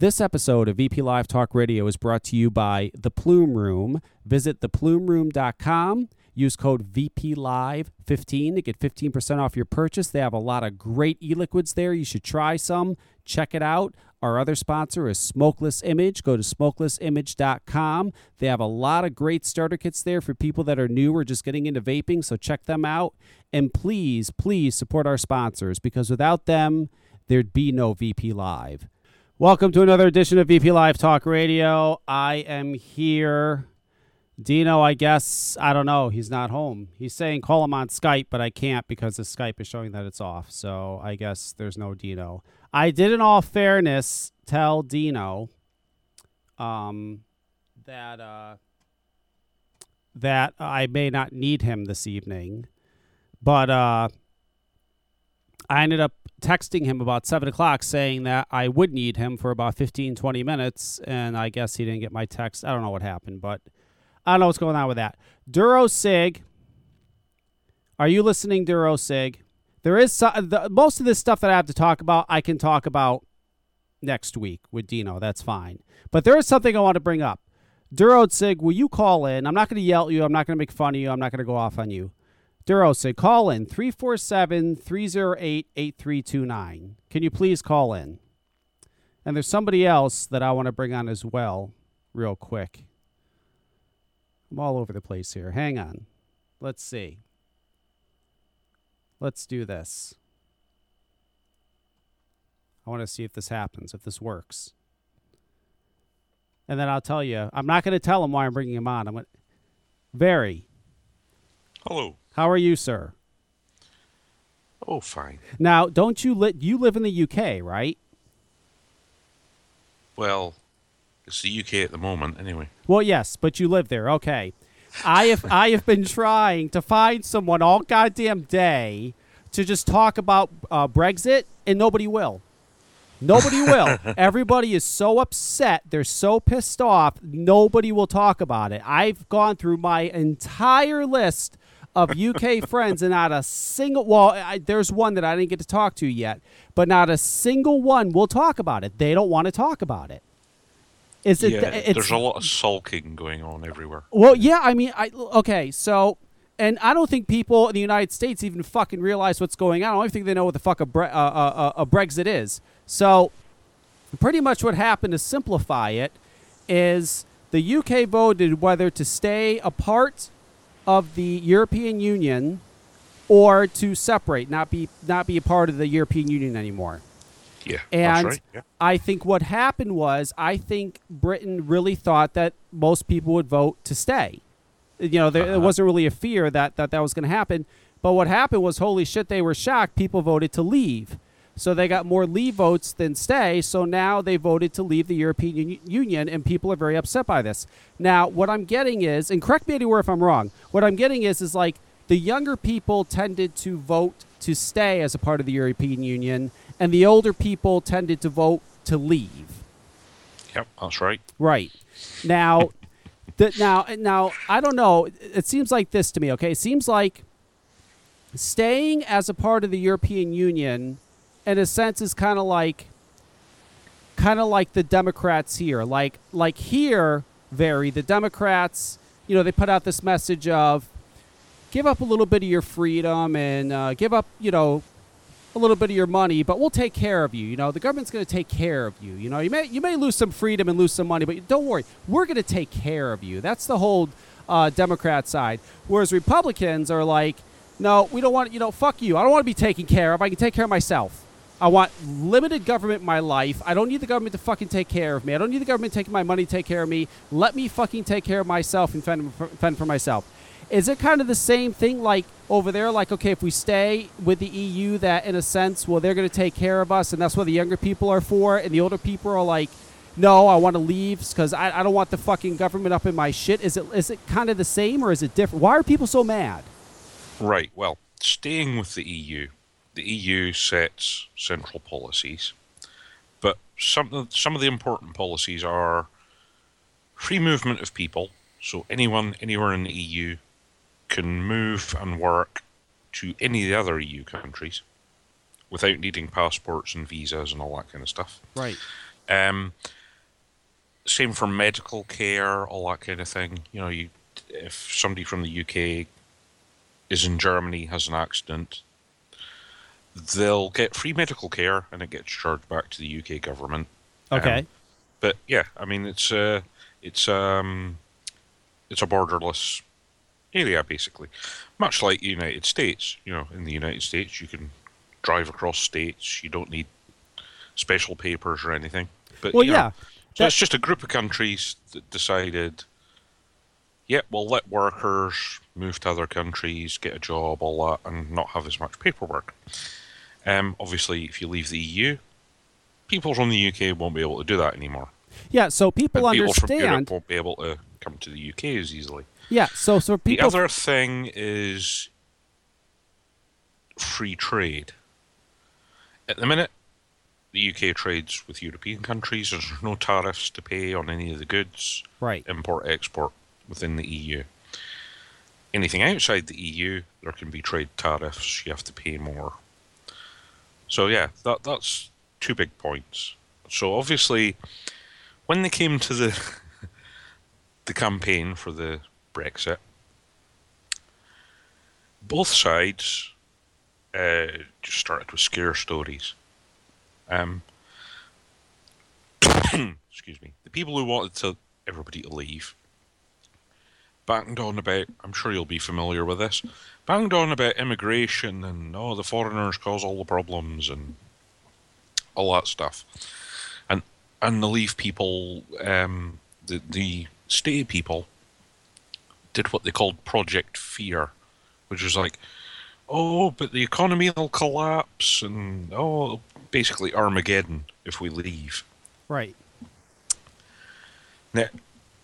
This episode of VP Live Talk Radio is brought to you by The Plume Room. Visit theplumeroom.com. Use code VPLive15 to get 15% off your purchase. They have a lot of great e liquids there. You should try some. Check it out. Our other sponsor is Smokeless Image. Go to smokelessimage.com. They have a lot of great starter kits there for people that are new or just getting into vaping, so check them out. And please, please support our sponsors because without them, there'd be no VP Live. Welcome to another edition of VP Live Talk Radio. I am here. Dino, I guess, I don't know. He's not home. He's saying call him on Skype, but I can't because the Skype is showing that it's off. So I guess there's no Dino. I did, in all fairness, tell Dino um, that uh, that I may not need him this evening, but uh, I ended up texting him about 7 o'clock saying that I would need him for about 15, 20 minutes, and I guess he didn't get my text. I don't know what happened, but I don't know what's going on with that. Duro Sig, are you listening, Duro Sig? There is so, the, most of this stuff that I have to talk about, I can talk about next week with Dino. That's fine. But there is something I want to bring up. Duro Sig, will you call in? I'm not going to yell at you. I'm not going to make fun of you. I'm not going to go off on you. Duro Sig, call in 347 308 8329. Can you please call in? And there's somebody else that I want to bring on as well, real quick. I'm all over the place here. Hang on. Let's see. Let's do this. I want to see if this happens, if this works. And then I'll tell you. I'm not going to tell him why I'm bringing him on. I'm going to. Very. Hello. How are you, sir? Oh, fine. Now, don't you li- you live in the UK, right? Well, it's the UK at the moment, anyway. Well, yes, but you live there. Okay. I have I have been trying to find someone all goddamn day to just talk about uh, Brexit, and nobody will. Nobody will. Everybody is so upset. They're so pissed off. Nobody will talk about it. I've gone through my entire list of UK friends, and not a single. Well, I, there's one that I didn't get to talk to yet, but not a single one will talk about it. They don't want to talk about it. Is it? yeah, it's, there's a lot of sulking going on everywhere. well, yeah. I mean, I okay. So, and I don't think people in the United States even fucking realize what's going on. I don't think they know what the fuck a, bre- uh, uh, uh, a Brexit is. So, pretty much what happened to simplify it is the UK voted whether to stay a part of the European Union or to separate, not be not be a part of the European Union anymore. Yeah, And that's right. Yeah. I think what happened was I think Britain really thought that most people would vote to stay. You know, there, there Uh-huh. wasn't really a fear that that, that was going to happen. But what happened was, holy shit, they were shocked. People voted to leave. So they got more leave votes than stay. So now they voted to leave the European Uni- Union, and people are very upset by this. Now, what I'm getting is, and correct me anywhere if I'm wrong, what I'm getting is, is like the younger people tended to vote to stay as a part of the European Union, and the older people tended to vote to leave. Yep, that's right. Right. Now, the, now, now, I don't know. It seems like this to me. Okay, it seems like staying as a part of the European Union, in a sense, is kind of like, kind of like the Democrats here. Like, like here, very the Democrats. You know, they put out this message of give up a little bit of your freedom and uh, give up, you know, a little bit of your money, but we'll take care of you. You know, the government's going to take care of you. You know, you may you may lose some freedom and lose some money, but don't worry, we're going to take care of you. That's the whole uh, Democrat side. Whereas Republicans are like, no, we don't want. You know, fuck you. I don't want to be taken care of. I can take care of myself. I want limited government in my life. I don't need the government to fucking take care of me. I don't need the government taking my money to take care of me. Let me fucking take care of myself and fend for, fend for myself. Is it kind of the same thing like over there? Like, okay, if we stay with the EU, that in a sense, well, they're going to take care of us, and that's what the younger people are for, and the older people are like, no, I want to leave because I, I don't want the fucking government up in my shit. Is it is it kind of the same or is it different? Why are people so mad? Right. Well, staying with the EU, the EU sets central policies, but some of, some of the important policies are free movement of people. So anyone anywhere in the EU can move and work to any of the other EU countries without needing passports and visas and all that kind of stuff. Right. Um, same for medical care, all that kind of thing. You know, you if somebody from the UK is in Germany has an accident, they'll get free medical care and it gets charged back to the UK government. Okay. Um, but yeah, I mean it's uh, it's um, it's a borderless area basically, much like the United States. You know, in the United States, you can drive across states. You don't need special papers or anything. But well, you know, yeah. so it's just a group of countries that decided, yeah, we'll let workers move to other countries, get a job, all that, and not have as much paperwork. Um, obviously, if you leave the EU, people from the UK won't be able to do that anymore. Yeah, so people and people from Europe understand. won't be able to come to the UK as easily. Yeah, so so people the other thing is free trade. At the minute, the UK trades with European countries. There's no tariffs to pay on any of the goods, right. import export within the EU. Anything outside the EU, there can be trade tariffs. You have to pay more. So yeah, that that's two big points. So obviously, when they came to the the campaign for the Brexit, both sides uh, just started with scare stories. Um, excuse me. The people who wanted to everybody to leave backed on about. I'm sure you'll be familiar with this. Banged on about immigration and oh, the foreigners cause all the problems and all that stuff. And and the leave people, um, the the stay people, did what they called Project Fear, which was like, oh, but the economy will collapse and oh, basically Armageddon if we leave. Right. Now,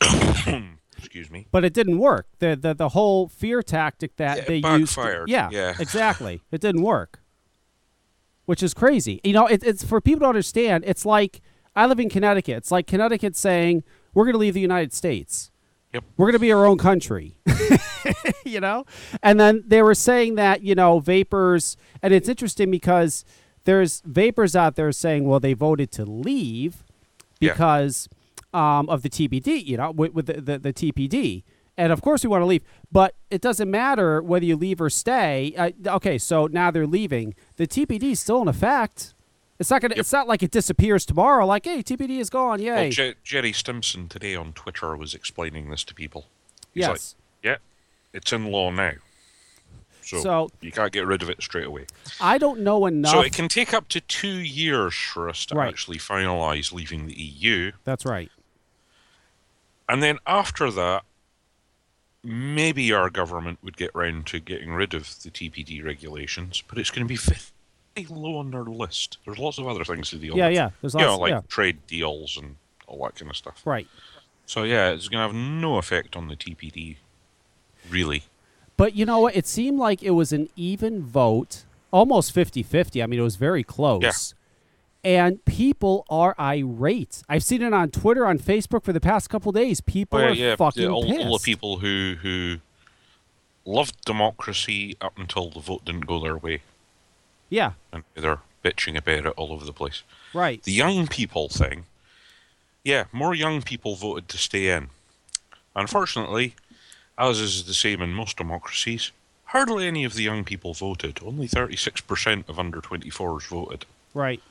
excuse me. But it didn't work. The the, the whole fear tactic that Yeah, they used. to- yeah, Yeah. exactly. It didn't work. Which is crazy. You know, it, it's for people to understand. It's like I live in Connecticut. It's like Connecticut saying we're going to leave the United States. Yep. We're going to be our own country. you know, and then they were saying that you know vapers, and it's interesting because there's vapers out there saying, well, they voted to leave Yeah. Um, of the TBD, you know, with, with the, the, the TPD. And of course, we want to leave, but it doesn't matter whether you leave or stay. Uh, okay, so now they're leaving. The TPD is still in effect. It's not gonna. It's not like it disappears tomorrow. Like, hey, TPD is gone. Yay. Well, Je- Gerry Stimson today on Twitter was explaining this to people. He's like, yes. yeah, it's in law now. So, So- you can't get rid of it straight away. I don't know enough. So it can take up to two years for us to Right. actually finalise leaving the EU. That's right. And then after that, maybe our government would get round to getting rid of the TPD regulations, but it's going to be very low on their list. There's lots of other things to deal Yeah, with. yeah. There's You know, like yeah. trade deals and all that kind of stuff. Right. So yeah, it's going to have no effect on the TPD, really. But you know what? It seemed like it was an even vote, almost 50 50. I mean, it was very close. And people are irate. I've seen it on Twitter, on Facebook for the past couple days. People Oh, are yeah, yeah, fucking all, pissed. all the people who who loved democracy up until the vote didn't go their way, Yeah, and they're bitching about it all over the place. right. The young people thing, yeah, more young people voted to stay in. Unfortunately, as is the same in most democracies, hardly any of the young people voted. Only 36% of under 24s voted. Right.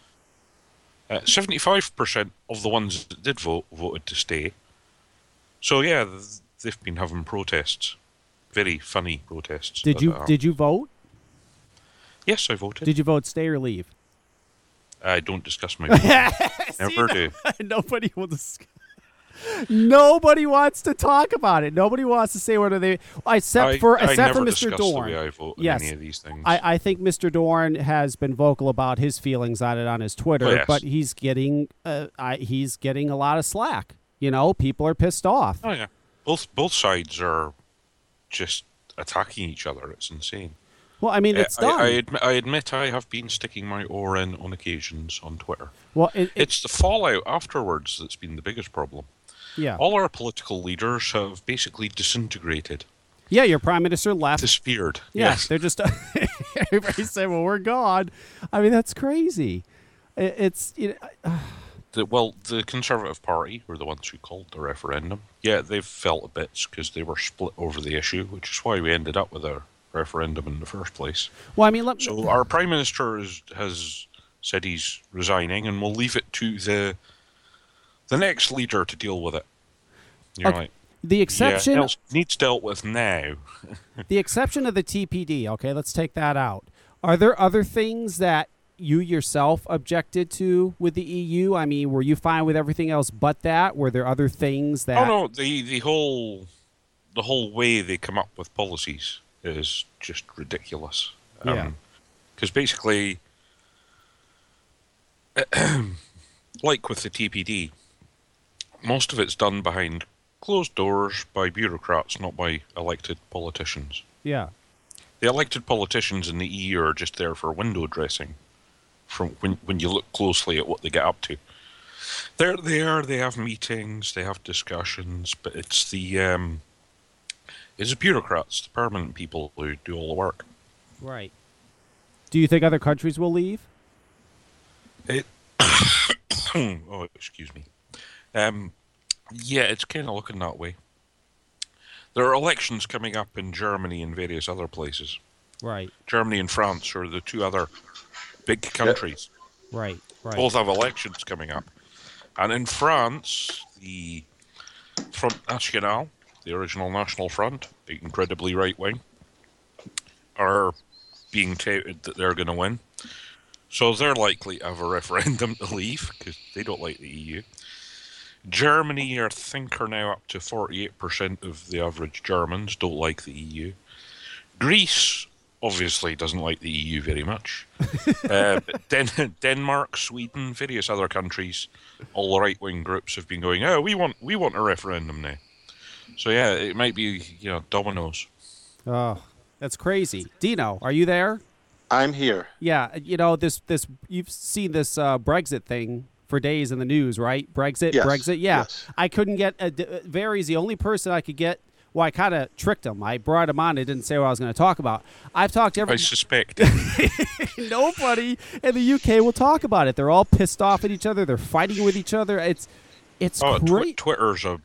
Uh, 75% of the ones that did vote voted to stay. So yeah, th- they've been having protests. Very funny protests. Did you are- did you vote? Yes, I voted. Did you vote stay or leave? I don't discuss my vote. Never do. Nobody will discuss. Nobody wants to talk about it. Nobody wants to say whether they except I, for I except for Mr. Dorn. the way I vote Yes. any of these things. I, I think Mr. Dorn has been vocal about his feelings on it on his Twitter, Oh, yes. but he's getting uh, I, he's getting a lot of slack. You know, people are pissed off. Oh yeah, both both sides are just attacking each other. It's insane. Well, I mean, Uh, it's I, done. I, admit, I admit I have been sticking my oar in on occasions on Twitter. well, it, it- It's the fallout afterwards that's been the biggest problem. Yeah, All our political leaders have basically disintegrated, yeah. Your prime minister left. disappeared. Yeah, Yes. they're just everybody said, "Well, we're gone." I mean, that's crazy. It's you know, uh, the well, the Conservative Party were the ones who called the referendum. Yeah, they've felt a bit because they were split over the issue, which is why we ended up with a referendum in the first place. Well, I mean, let, So our prime minister is, has said he's resigning, and we'll leave it to the the next leader to deal with it. You're Okay, like, the exception yeah, needs dealt with now. the exception of the TPD, okay, let's take that out. Are there other things that you yourself objected to with the EU? I mean, were you fine with everything else but that? Were there other things oh, that Oh no, the the whole the whole way they come up with policies is just ridiculous. Yeah. Um, because basically, like with the TPD, most of it's done behind closed doors by bureaucrats, not by elected politicians. Yeah. The elected politicians in the EU are just there for window dressing. From when when you look closely at what they get up to, they're there. They have meetings. They have discussions. But it's the um, it's the bureaucrats, the permanent people who do all the work. Right. Do you think other countries will leave? It. oh, excuse me. Um, yeah, it's kind of looking that way. There are elections coming up in Germany and various other places. Right. Germany and France are the two other big countries. Right. Right. Both have elections coming up. And in France, the Front National, the original National Front, the incredibly right wing, are being touted that they're going to win. So they're likely to have a referendum to leave because they don't like the EU. Germany, I think, are now up to 48% of the average Germans don't like the EU. Greece obviously doesn't like the EU very much. uh, Den- Denmark, Sweden, various other countries, all the right-wing groups have been going, "Oh, we want we want a referendum now." So yeah, it might be you know dominoes. Oh, that's crazy. Dino, are you there? I'm here. Yeah, you know this this you've seen this uh, Brexit thing for days in the news, right? Brexit, Yes, Brexit. Yeah, yes. I couldn't get a, d- uh, Vary's the only person I could get. Well, I kind of tricked him. I brought him on. I didn't say what I was going to talk about. I've talked to I suspect. nobody in the UK will talk about it. They're all pissed off at each other. They're fighting with each other. It's it's oh, tw- Twitter's a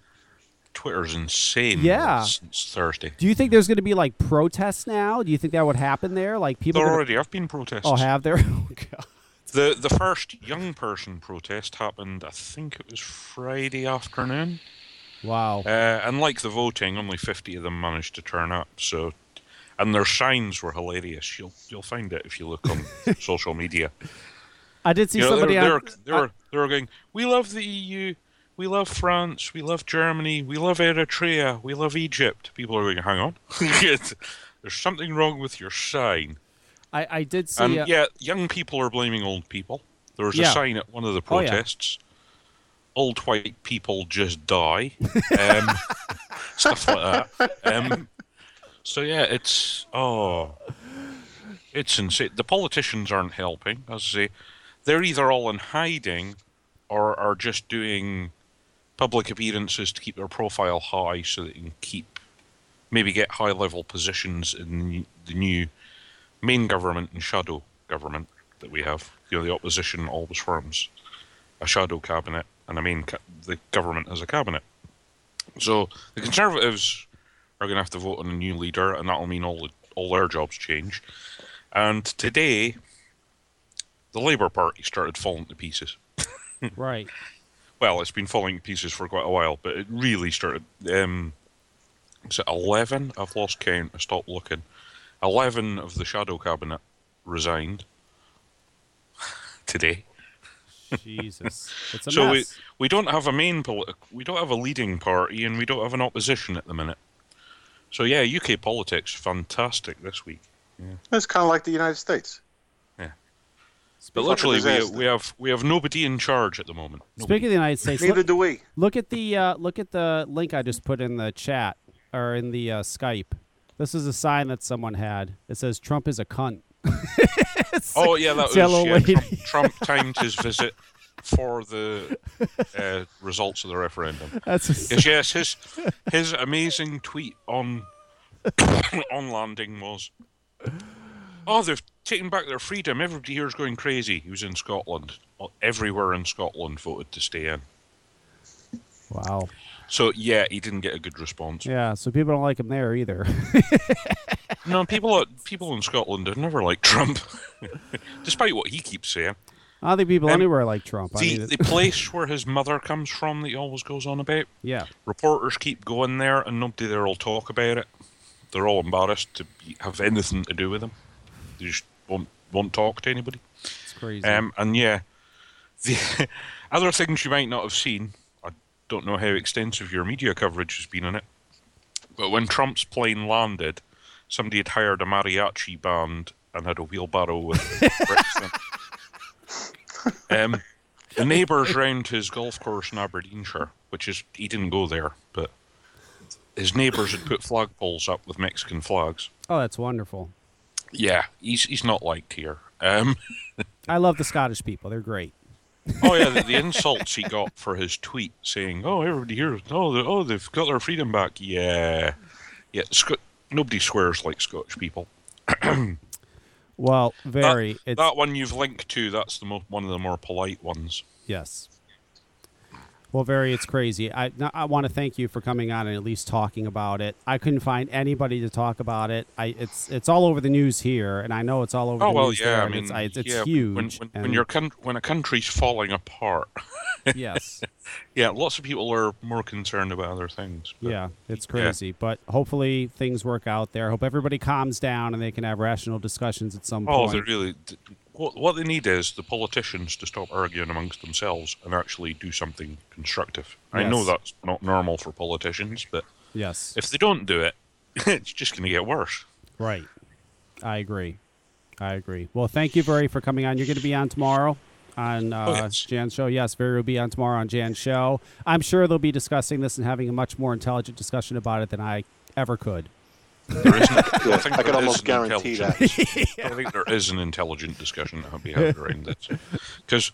Twitter's insane. Yeah. since Thursday. Do you think there's going to be like protests now? Do you think that would happen there? Like people? There Gonna, already have been protests. oh, have there? Oh, God. The the first young person protest happened, I think it was Friday afternoon. Wow. Uh, and like the voting, only fifty of them managed to turn up. So, and their signs were hilarious. You'll you'll find it if you look on social media. I did see You know, somebody they were, they were they were going. We love the EU. We love France. We love Germany. We love Eritrea. We love Egypt. People are going. Hang on. There's something wrong with your sign. I, I did see. And uh, yeah, young people are blaming old people. There was Yeah. a sign at one of the Oh, yeah. protests. Old white people just die. Um, stuff like that. Um, so yeah, it's oh, it's insane. The politicians aren't helping. As I say, they're either all in hiding, or are just doing public appearances to keep their profile high, so they can keep maybe get high level positions in the new main government and shadow government that we have. You know, the opposition always forms a shadow cabinet and a main ca- the government has a cabinet. So the Conservatives are going to have to vote on a new leader, and that'll mean all all their jobs change. And today, the Labour Party started falling to pieces. right. Well, it's been falling to pieces for quite a while, but it really started. Um, is it eleven? I've lost count. I stopped looking. Eleven of the shadow cabinet resigned today. Jesus. It's a so we mess. we don't have a main politi- we don't have a leading party, and we don't have an opposition at the minute. So yeah, UK politics fantastic this week. Yeah. It's kind of like the United States. Yeah. But literally, we, we have we have nobody in charge at the moment. Nobody. Speaking of the United States, Neither look, do we. look at the uh, look at the link I just put in the chat or in the uh, Skype. This is a sign that someone had. It says Trump is a cunt. Oh yeah, that was yeah. Trump, Trump timed his visit for the uh, results of the referendum. That's Yes, yes, his his amazing tweet on on landing was, "Oh, they've taken back their freedom. Everybody here is going crazy. He was in Scotland. Everywhere in Scotland voted to stay in. Wow. So yeah, he didn't get a good response. Yeah, so people don't like him there either. no, people people in Scotland have never liked Trump, despite what he keeps saying. I think people Um, anywhere like Trump. I The, mean, the place where his mother comes from that he always goes on about. yeah, Reporters keep going there, and nobody there will talk about it. They're all embarrassed to be, have anything to do with him. They just won't won't talk to anybody. it's crazy. Um, and yeah, the other things you might not have seen. Don't know how extensive your media coverage has been on it, but when Trump's plane landed, somebody had hired a mariachi band and had a wheelbarrow with. Um, the neighbours round his golf course in Aberdeenshire, which is he didn't go there, but his neighbours had put flagpoles up with Mexican flags. oh, that's wonderful. Yeah, he's he's not liked here. Um, I love the Scottish people. They're great. Oh yeah, the, the insults he got for his tweet saying, "Oh, everybody here, oh, they, oh, they've got their freedom back." Yeah, yeah. Sc- nobody swears like Scottish people. Well, very. it's, That one you've linked to, that's the mo- one of the more polite ones. Yes. Well, very. It's crazy. I I want to thank you for coming on and at least talking about it. I couldn't find anybody to talk about it. I it's it's all over the news here, and I know it's all over Oh the well, news yeah. there. I mean, it's, I- it's, it's yeah, huge. When when, when and- your coun- when a country's falling apart, yes, yeah, lots of people are more concerned about other things. but- yeah, it's crazy. But hopefully things work out there. I hope everybody calms down and they can have rational discussions at some Oh, point. Oh, they really. What what they need is the politicians to stop arguing amongst themselves and actually do something constructive. I know that's not normal for politicians, but yes, if they don't do it, it's just going to get worse. right. I agree. I agree. Well, thank you very for coming on. You're going to be on tomorrow on uh, Oh, yes. Jan's show. Yes, Very will be on tomorrow on Jan's show. I'm sure they'll be discussing this and having a much more intelligent discussion about it than I ever could. There isn't, Yeah, I, think I can almost guarantee that. intelligent- I think there is an intelligent discussion that will be had around this. Because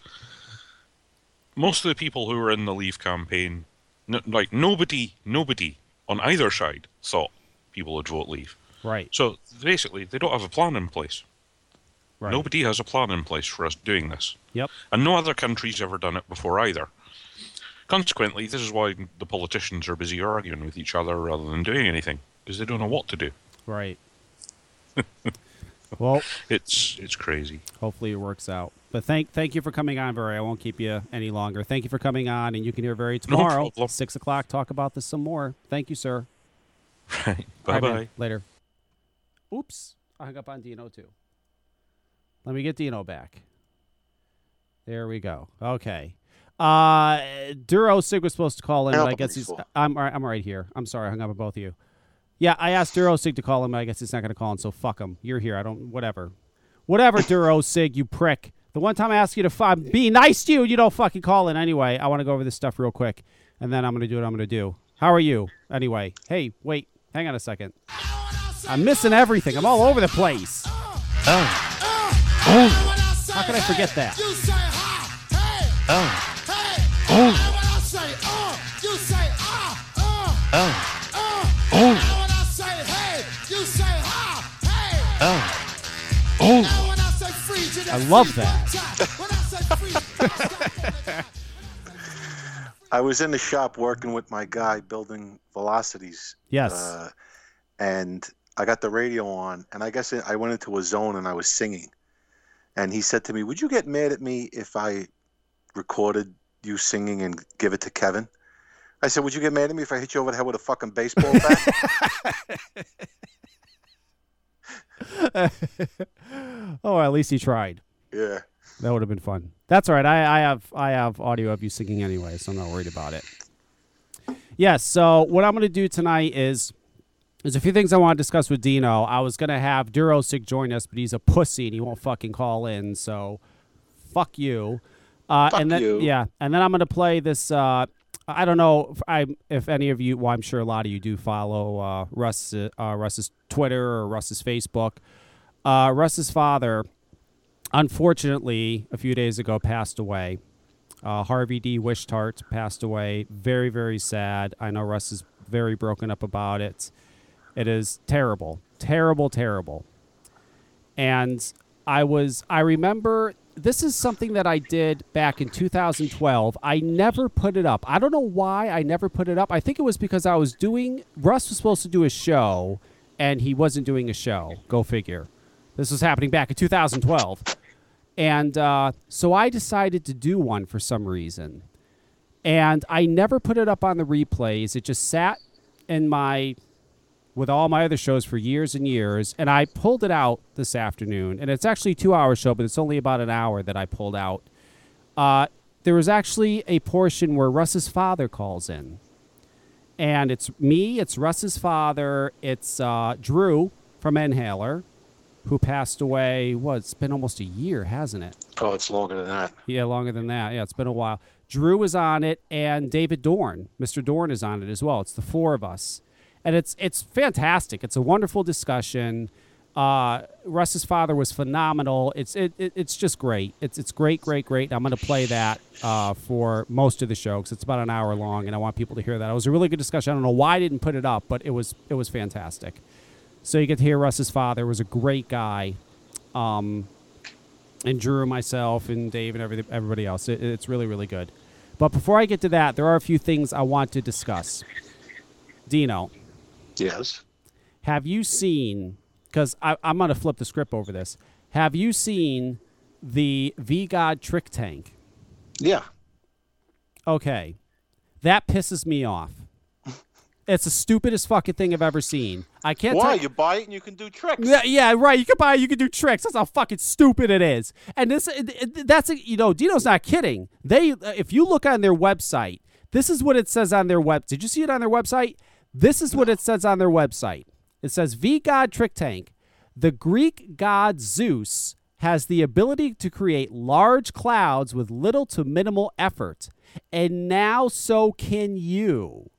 most of the people who were in the Leave campaign, n- like nobody, nobody on either side thought people would vote Leave. Right. So basically, they don't have a plan in place. Right. Nobody has a plan in place for us doing this. Yep. And no other country's ever done it before either. Consequently, this is why the politicians are busy arguing with each other rather than doing anything, because they don't know what to do. Right. well, It's it's crazy. hopefully it works out. But thank thank you for coming on, Very. I won't keep you any longer. Thank you for coming on, and you can hear Very No tomorrow, problem. six o'clock. Talk about this some more. Thank you, sir. Right. All Bye right, bye. Later. Oops, I hung up on Dino too. Let me get Dino back. There we go. Okay. Uh, Duro Sig was supposed to call in, but I guess he's he's. I'm right- I'm right here. I'm sorry, I hung up on both of you. Yeah, I asked Duro Sig to call him, I guess he's not going to call in. So fuck him. You're here. I don't. Whatever. Whatever, Duro Sig, you prick. The one time I ask you to f- be nice to you, you don't fucking call in anyway. I want to go over this stuff real quick, and then I'm going to do what I'm going to do. How are you? Anyway, hey, wait, hang on a second. I'm missing everything. I'm all over the place. Oh. How could I forget that? You say hi, hey, Oh. Oh. When I say uh, you say ah, uh, Oh. Hey. Oh. I say freeze, you I just love that. one time. When I say freeze, you just stop. I was in the shop working with my guy building velocities. Yes. Uh, and I got the radio on, and I guess I went into a zone and I was singing. And he said to me, Would you get mad at me if I recorded you singing and give it to Kevin? I said, Would you get mad at me if I hit you over the head with a fucking baseball bat? oh, at least he tried. yeah. That would have been fun. That's all right. I, I have I have audio of you singing anyway, so I'm not worried about it. Yes. So what I'm going to do tonight is there's a few things I want to discuss with Dino. I was going to have Durosig join us, but he's a pussy and he won't fucking call in. So fuck you. Uh, Fuck and then you. yeah, and then I'm going to play this. Uh, I don't know if, I, if any of you. Well, I'm sure a lot of you do follow uh, Russ uh, Russ's Twitter or Russ's Facebook. Uh, Russ's father unfortunately, a few days ago, passed away. Uh, Harvey D. Wishtart passed away. Very, very sad. I know Russ is very broken up about it. It is terrible, terrible, terrible. And I was I remember this is something that I did back in 2012. I never put it up. I don't know why I never put it up. I think it was because I was doing Russ was supposed to do a show and he wasn't doing a show. Go figure. This was happening back in 2012. And uh, so I decided to do one for some reason. And I never put it up on the replays. It just sat in my with all my other shows for years and years, and I pulled it out this afternoon. And it's actually a two-hour show, but it's only about an hour that I pulled out. Uh, there was actually a portion where Russ's father calls in, and it's me, it's Russ's father, it's uh, Drew from Inhaler, who passed away. What? It's been almost a year, hasn't it? Oh, it's longer than that. Yeah, longer than that. Yeah, it's been a while. Drew is on it, and David Dorn, Mr. Dorn, is on it as well. It's the four of us, and it's it's fantastic. It's a wonderful discussion. Uh, Russ's father was phenomenal. It's it, it it's just great. It's it's great, great, great. I'm going to play that uh, for most of the show because it's about an hour long, and I want people to hear that. It was a really good discussion. I don't know why I didn't put it up, but it was it was fantastic. So you get to hear Russ's father was a great guy. Um, and Drew, myself, and Dave, and every, everybody else. It, it's really, really good. But before I get to that, there are a few things I want to discuss. Dino, Yes. have you seen? Because I'm going to flip the script over this. Have you seen the V God Trick Tank? Yeah. Okay, that pisses me off. It's the stupidest fucking thing I've ever seen. I can't. Why? tell- You buy it and you can do tricks. Yeah, yeah, right. You can buy, it, you can do tricks. That's how fucking stupid it is. And this, that's a, you know, Dino's not kidding. They, if you look on their website, this is what it says on their web. Did you see it on their website? This is what it says on their website. It says V God Trick Tank. The Greek god Zeus has the ability to create large clouds with little to minimal effort, and now so can you.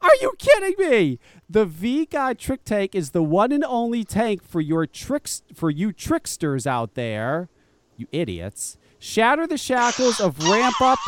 Are you kidding me? The V God Trick Tank is the one and only tank for your tricks for you tricksters out there, you idiots. Shatter the shackles of ramp up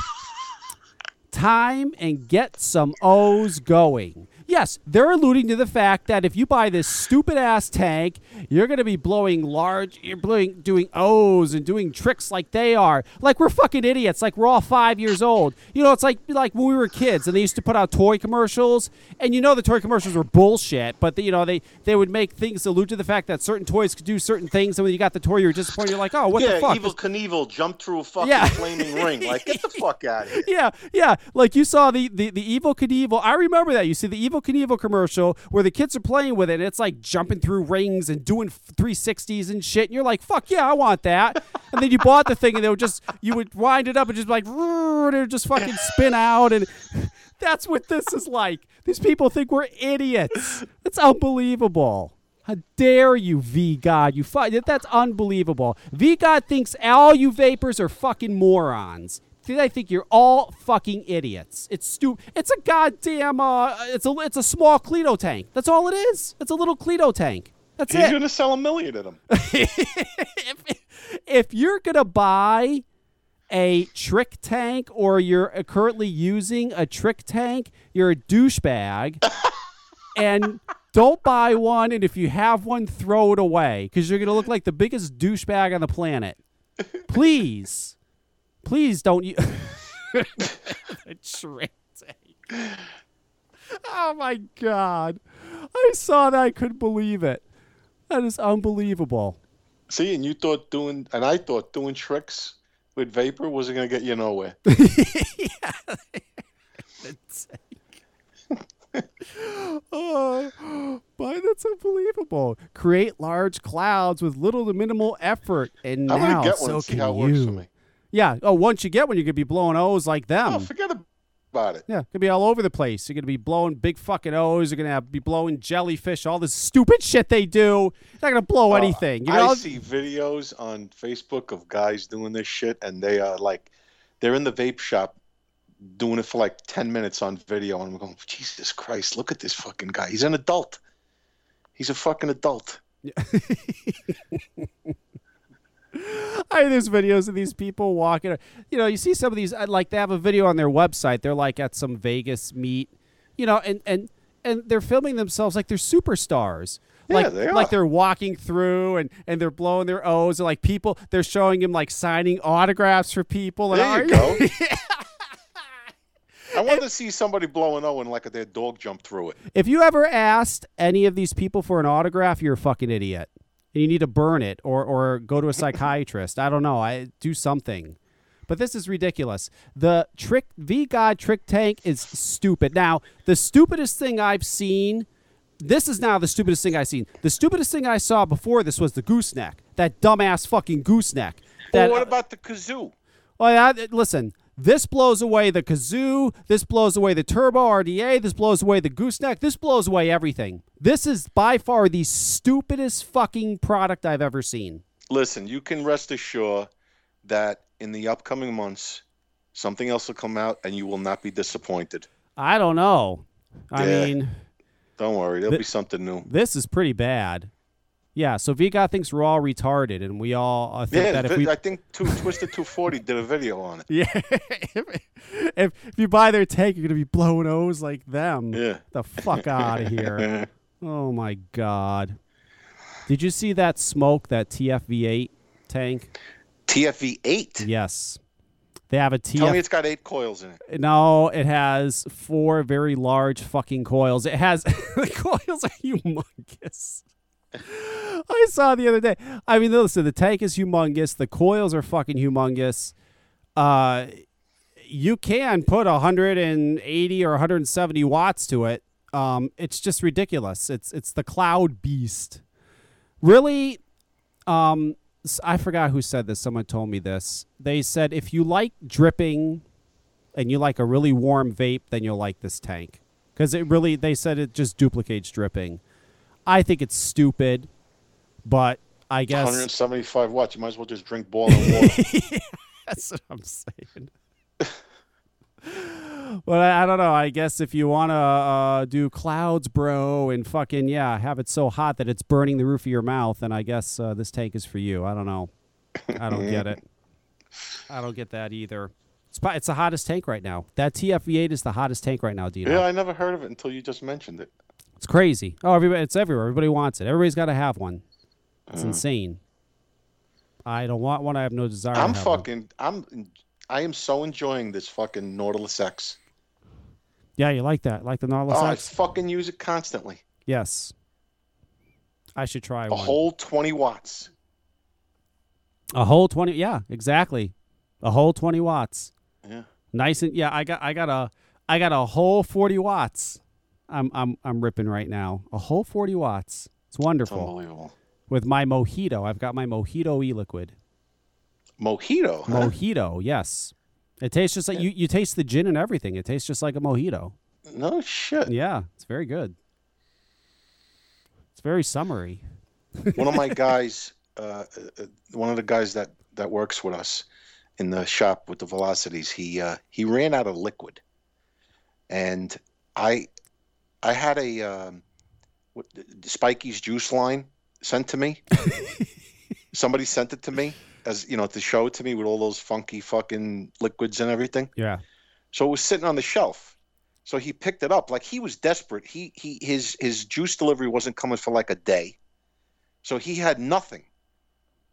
time and get some O's going. Yes, they're alluding to the fact that if you buy this stupid ass tank, you're going to be blowing large, you're blowing, doing O's and doing tricks like they are. Like we're fucking idiots. Like we're all five years old. You know, it's like like when we were kids and they used to put out toy commercials, and you know the toy commercials were bullshit, but you know they they would make things allude to the fact that certain toys could do certain things, and when you got the toy, you were disappointed. You're like, oh, what yeah, the fuck? Evel Knievel jumped through a fucking Yeah. flaming ring. Like, get the fuck out of here. yeah, yeah. Like you saw the, the, the Evel Knievel. I remember that. You see the Evel Knievel commercial where the kids are playing with it it's like jumping through rings and doing 360s and shit. And you're like, fuck yeah, I want that. and then you bought the thing and they would just, you would wind it up and just like, and it would just fucking spin out. And that's what this is like. These people think we're idiots. It's unbelievable. How dare you, V God? You fu- that's unbelievable. V God thinks all you vapers are fucking morons. They think you're all fucking idiots. It's stu- It's a goddamn. Uh, it's a it's a small Cleito tank. That's all it is. It's a little Cleito tank. That's He's it. He's gonna sell a million of them. if, if you're gonna buy a trick tank or you're uh, currently using a trick tank, you're a douchebag. and don't buy one. And if you have one, throw it away because you're gonna look like the biggest douchebag on the planet. Please, please don't use a tank. Oh my god! I saw that. I couldn't believe it. That is unbelievable. See, and you thought doing, and I thought doing tricks with vapor wasn't gonna get you nowhere. yeah. Oh, but that's unbelievable. Create large clouds with little to minimal effort, and I'm now gonna get one so and see can how it you. works for me. Yeah. Oh, once you get one, you're gonna be blowing O's like them. Oh, forget about it. yeah, gonna be all over the place. You're gonna be blowing big fucking O's. You're gonna have, be blowing jellyfish. All this stupid shit they do. You're not gonna blow Uh, anything. You're I see videos on Facebook of guys doing this shit, and they are like, they're in the vape shop doing it for like 10 minutes on video. And I'm going, Jesus Christ, look at this fucking guy. He's an adult. He's a fucking adult. I there's videos of these people walking. You know, you see some of these. uh, Like they have a video on their website. They're like at some Vegas meet. You know, and and and they're filming themselves like they're superstars. Yeah, like they like they're walking through and and they're blowing their O's and like people they're showing him like signing autographs for people. And There you go. I want to see somebody blowing O and like their dog jump through it. If you ever asked any of these people for an autograph, you're a fucking idiot. And you need to burn it or or go to a psychiatrist. I don't know. I do something. But this is ridiculous. The trick V God trick tank is stupid. Now, the stupidest thing I've seen this is now the stupidest thing I've seen. The stupidest thing I saw before this was the gooseneck. That dumbass fucking gooseneck. That, Well, what about the kazoo? Well, yeah, listen. This blows away the kazoo. This blows away the turbo RDA. This blows away the gooseneck. This blows away everything. This is by far the stupidest fucking product I've ever seen. Listen, you can rest assured that in the upcoming months, something else will come out and you will not be disappointed. I don't know. I Yeah. mean, Don't worry, there'll Th- be something new. this is pretty bad. Yeah, so VGOD thinks we're all retarded, and we all uh, think Yeah, that if we I think two, Twisted 240 did a video on it. yeah, if, if you buy their tank, you're gonna be blowing O's like them. Yeah. The fuck out of here. Oh my god. Did you see that Smok, that TFV8 tank? TFV 8. Yes. They have a Tell me it's got eight coils in it. No, it has four very large fucking coils. It has the coils are humongous. I saw the other day. I mean, listen, the tank is humongous. The coils are fucking humongous. Uh, you can put 180 or 170 watts to it. Um, it's just ridiculous. It's it's the cloud beast. Really, um, I forgot who said this. Someone told me this. They said if you like dripping and you like a really warm vape, then you'll like this tank because it really. They said it just duplicates dripping. I think it's stupid, but I guess 175 watts. You might as well just drink boiling water. that's what I'm saying. But I, I don't know. I guess if you want to uh, do clouds, bro, and fucking yeah, have it so hot that it's burning the roof of your mouth, then I guess uh, this tank is for you. I don't know. I don't get it. I don't get that either. It's, it's the hottest tank right now. That TFV8 is the hottest tank right now, Dino. yeah, I never heard of it until you just mentioned it. It's crazy. Oh, everybody, it's everywhere. Everybody wants it. Everybody's got to have one. It's mm. insane. I don't want one. I have no desire. I'm have one. fucking. I'm. I am so enjoying this fucking Nautilus X. Yeah, you like that? Like the Nautilus Oh, I X? fucking use it constantly. Yes. I should try one. A one. whole 20 watts. A whole 20 yeah, exactly. A whole 20 watts. Yeah. Nice and yeah, I got I got a I got a whole 40 watts. I'm I'm I'm ripping right now. A whole 40 watts. It's It's wonderful. unbelievable. With my mojito, I've got my mojito e-liquid. Mojito, huh? Mojito, yes. It tastes just like you you taste the gin and everything. It tastes just like a mojito. no shit. Yeah, it's very good. It's very summery. one of my guys, uh, uh, one of the guys that that works with us in the shop with the velocities, he uh, he ran out of liquid, and I I had a um, what, Spikey's juice line sent to me. Somebody sent it to me as you know to show it to me with all those funky fucking liquids and everything. Yeah. So it was sitting on the shelf. So he picked it up like he was desperate. He he his his juice delivery wasn't coming for like a day. So he had nothing.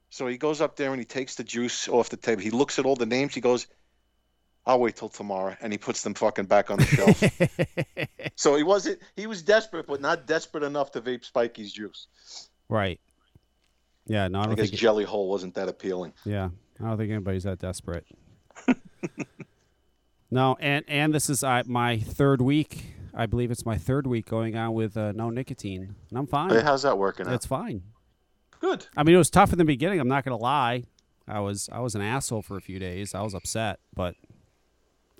So he goes up there and he takes the juice off the table. He looks at all the names. He goes, "I'll wait till tomorrow," and he puts them fucking back on the shelf. so he wasn't. He was desperate, but not desperate enough to vape Spikey's juice. right. Yeah, no, I I don't guess think his Jelly Hole wasn't that appealing. Yeah, I don't think anybody's that desperate. no, and and this is uh, my third week. I believe it's my third week going on with uh, no nicotine, and I'm fine. Hey, how's that working out? It's fine. Good. I mean, it was tough in the beginning. I'm not gonna lie. I was I was an asshole for a few days. I was upset, but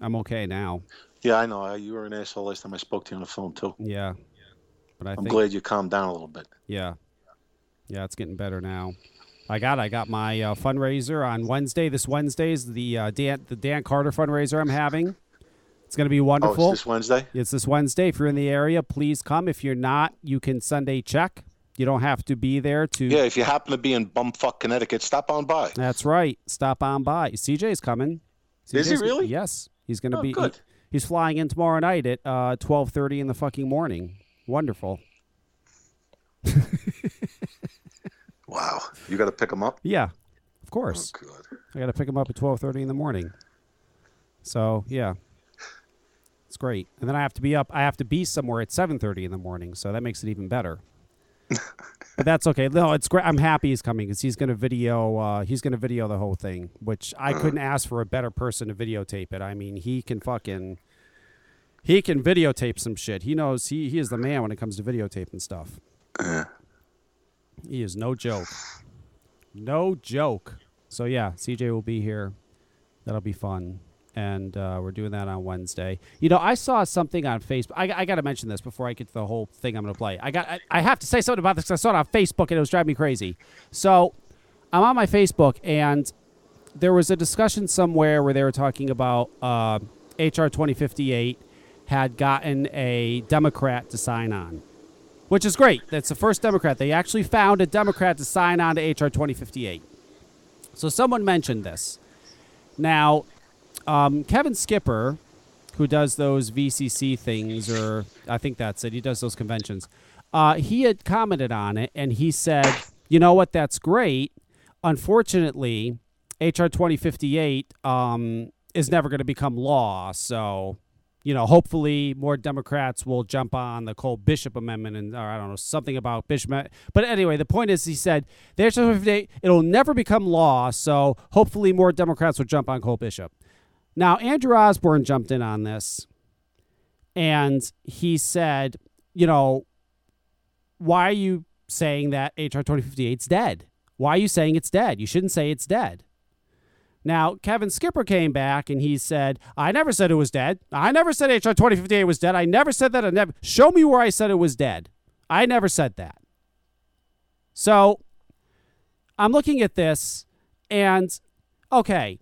I'm okay now. Yeah, I know. You were an asshole last time I spoke to you on the phone too. Yeah, but I I'm think glad you calmed down a little bit. Yeah. Yeah, it's getting better now. I got I got my uh, fundraiser on Wednesday. This Wednesday is the uh, Dan the Dan Carter fundraiser I'm having. It's going to be wonderful. Oh, it's this Wednesday. It's this Wednesday. If you're in the area, please come. If you're not, you can send a check. You don't have to be there to. Yeah, if you happen to be in bumfuck Connecticut, stop on by. That's right. Stop on by. CJ's coming. Is he CJ's really? Yes. He's going to oh, be he, he's flying in tomorrow night at uh, 12:30 in the fucking morning. Wonderful. wow. You got to pick him up? Yeah. Of course. Oh, good. I got to pick him up at 12:30 in the morning. So, yeah. It's great. And then I have to be up. I have to be somewhere at 7:30 in the morning, so that makes it even better but that's okay. No, it's great. I'm happy he's coming because he's going to video. Uh, he's to video the whole thing, which I couldn't ask for a better person to videotape it. I mean, he can fucking. He can videotape some shit. He knows he, he is the man when it comes to videotaping stuff. Yeah. He is no joke. No joke. So yeah, CJ will be here. That'll be fun. And uh, we're doing that on Wednesday. You know, I saw something on Facebook. I, I got to mention this before I get to the whole thing I'm going to play. I got. I, I have to say something about this because I saw it on Facebook and it was driving me crazy. So I'm on my Facebook and there was a discussion somewhere where they were talking about uh, HR 2058 had gotten a Democrat to sign on which is great. That's the first Democrat. They actually found a Democrat to sign on to HR 2058. So someone mentioned this. Now, um, Kevin Skipper, who does those VCC things, or I think that's it, he does those conventions, uh, he had commented on it and he said, you know what, that's great. Unfortunately, HR 2058 um, is never going to become law. So you know, hopefully more Democrats will jump on the Cole Bishop Amendment and, or I don't know, something about Bishop. But anyway, the point is, he said, there's it'll never become law, so hopefully more Democrats will jump on Cole Bishop. Now, Andrew Osborne jumped in on this, and he said, you know, why are you saying that HR 2058 is dead? Why are you saying it's dead? You shouldn't say it's dead. Now, Kevin Skipper came back and he said, I never said it was dead. I never said HR 2058 was dead. I never said that. I never show me where I said it was dead. I never said that. So I'm looking at this and okay.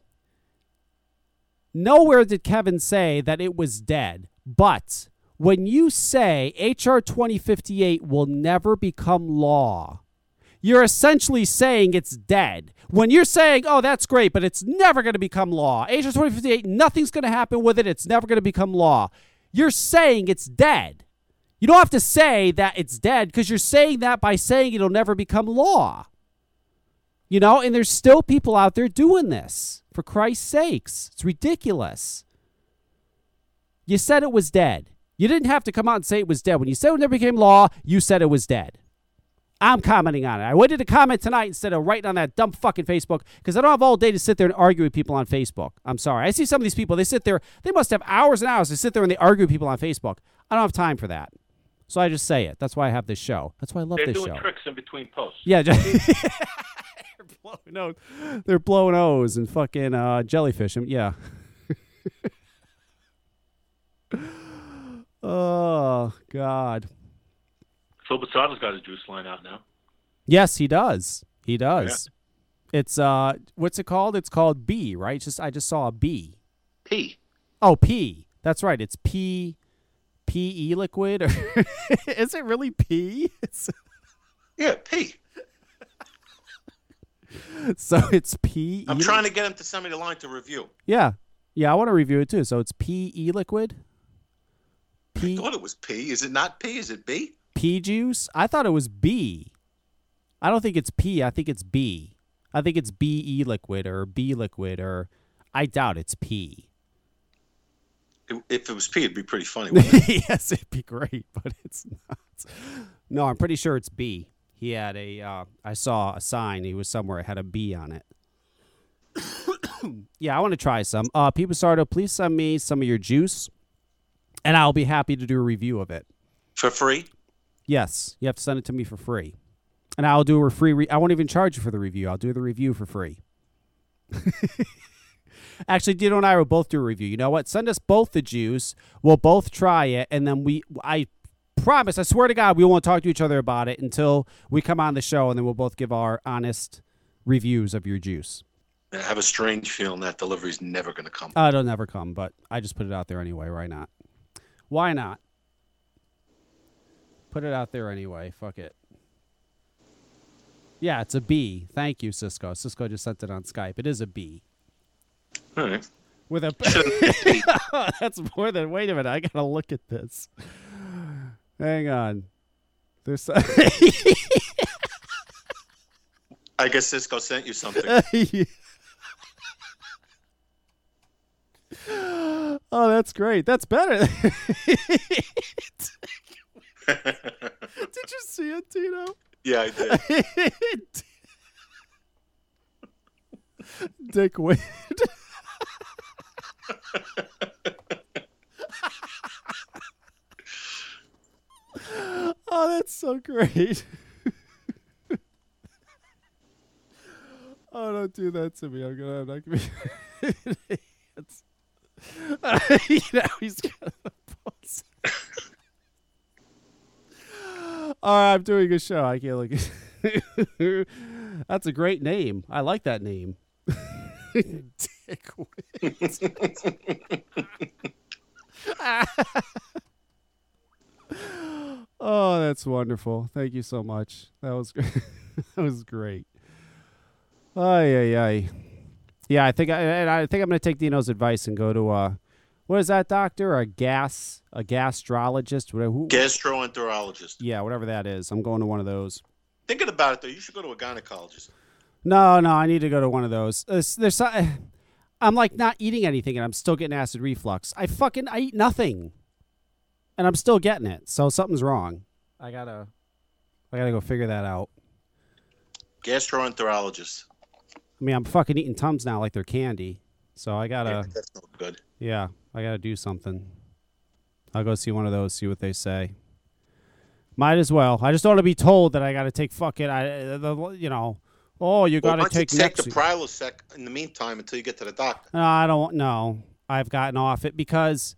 Nowhere did Kevin say that it was dead. But when you say HR 2058 will never become law, you're essentially saying it's dead. When you're saying, oh, that's great, but it's never going to become law. HR 2058, nothing's going to happen with it. It's never going to become law. You're saying it's dead. You don't have to say that it's dead because you're saying that by saying it'll never become law. You know, and there's still people out there doing this. For Christ's sakes, it's ridiculous. You said it was dead. You didn't have to come out and say it was dead. When you said it never became law, you said it was dead. I'm commenting on it. I wanted to comment tonight instead of writing on that dumb fucking Facebook because I don't have all day to sit there and argue with people on Facebook. I'm sorry. I see some of these people, they sit there, they must have hours and hours to sit there and they argue with people on Facebook. I don't have time for that. So I just say it. That's why I have this show. That's why I love They're this doing tricks in between posts. Yeah, just, they're blowing O's. They're blowing O's and fucking uh, jellyfish. And- Yeah. oh God. Phil Busardo's got his juice line out now. Yes, he does. He does. It's uh, what's it called? It's called B, right? It's just I just saw a B. P. Oh, P. That's right. It's P. P E liquid, or is it really P? It's, Yeah, P. so it's P. I'm trying to get him to send me the line to review. Yeah, yeah. I want to review it too. So it's P E liquid. P- I thought it was P. Is it not P? Is it B? P juice. I thought it was B. I don't think it's P. I think it's B. I think it's B E liquid or B liquid or I doubt it's P. If- If it was P, it'd be pretty funny. Wouldn't it? yes, it'd be great, but it's not. No, I'm pretty sure it's B. He had a. Uh, I saw a sign. He was somewhere. It had a B on it. yeah, I want to try some. Uh, Pete Sardo, please send me some of your juice, and I'll be happy to do a review of it. For free? Yes, you have to send it to me for free, and I'll do a free. Re- I won't even charge you for the review. I'll do the review for free. Actually, Dino and I will both do a review. You know what? Send us both the juice. We'll both try it, and then we. I promise. I swear to God, we won't talk to each other about it until we come on the show, and then we'll both give our honest reviews of your juice. I have a strange feeling that delivery's never going to come. Uh, it'll never come, but I just put it out there anyway. Why not? Why not? Put it out there anyway. Fuck it. Yeah, it's a B. Thank you, Cisco. Cisco just sent it on Skype. It is a B. All right. With a That's more than wait a minute, I gotta look at this. Hang on. There's I guess Cisco sent you something. oh, that's great. That's better. Did you see it, Tino? yeah, I did. Dick Wade. Oh, that's so great. oh, don't do that to me. I'm gonna. I'm not gonna be. it's, you know, he's. All right, I'm doing a show. I can't look. That's a great name. I like that name. Dick. oh, that's wonderful. Thank you so much. That was great. that was great. Ay ay ay. Yeah, I think I, and I think I'm going to take Dino's advice and go to uh what is that doctor? A gas a gastrologist? Whatever. Who, Gastroenterologist. yeah, whatever that is. I'm going to one of those. Thinking about it though, you should go to a gynecologist. No, no, I need to go to one of those. There's, there's I'm like not eating anything, and I'm still getting acid reflux. I fucking I eat nothing, and I'm still getting it. So something's wrong. I gotta, I gotta go figure that out. Gastroenterologist. I mean, I'm fucking eating tums now like they're candy. So I gotta, yeah, that's no good. yeah, I gotta do something. I'll go see one of those, see what they say. Might as well. I just don't want to be told that I gotta take fucking, I, the, you know, oh, you Well, gotta why don't you take take next. the Prilosec in the meantime until you get to the doctor. No, I don't know. I've gotten off it because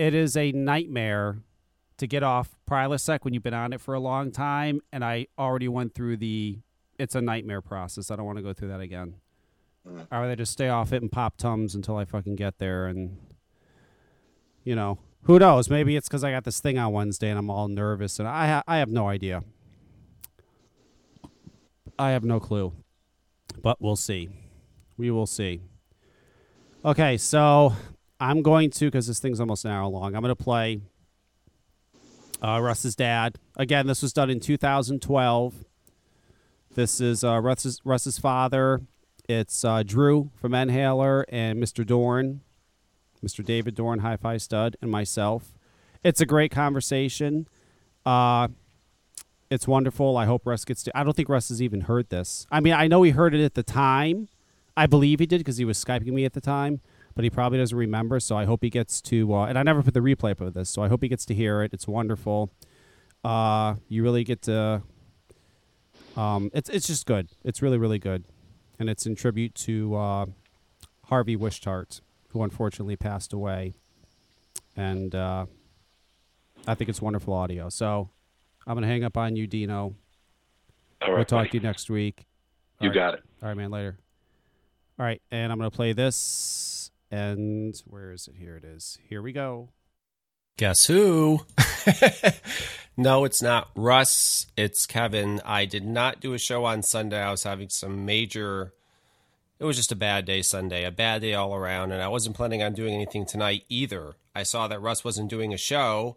it is a nightmare to get off Prilosec when you've been on it for a long time, and I already went through the. It's a nightmare process. I don't want to go through that again. Mm. I'd rather just stay off it and pop tums until I fucking get there, and you know, who knows? Maybe it's because I got this thing on Wednesday and I'm all nervous, and I ha- I have no idea. I have no clue, but we'll see. We will see. Okay, so I'm going to because this thing's almost an hour long. I'm going to play uh, Russ's dad again. This was done in 2012. This is uh, Russ's Russ's father. It's uh, Drew from Inhaler and Mr. Dorn, Mr. David Dorn, Hi-Fi Stud, and myself. It's a great conversation. Uh, it's wonderful. I hope Russ gets to. I don't think Russ has even heard this. I mean, I know he heard it at the time. I believe he did because he was skyping me at the time, but he probably doesn't remember. So I hope he gets to. Uh, and I never put the replay up of this, so I hope he gets to hear it. It's wonderful. Uh, you really get to. Um, it's it's just good. It's really really good, and it's in tribute to uh, Harvey Wishtart, who unfortunately passed away, and uh, I think it's wonderful audio. So I'm gonna hang up on you, Dino. All We'll talk buddy. to you next week. You All right. got it. All right, man. Later. All right, and I'm gonna play this. And where is it? Here it is. Here we go. Guess who? no, it's not Russ. It's Kevin. I did not do a show on Sunday. I was having some major. It was just a bad day Sunday, a bad day all around, and I wasn't planning on doing anything tonight either. I saw that Russ wasn't doing a show,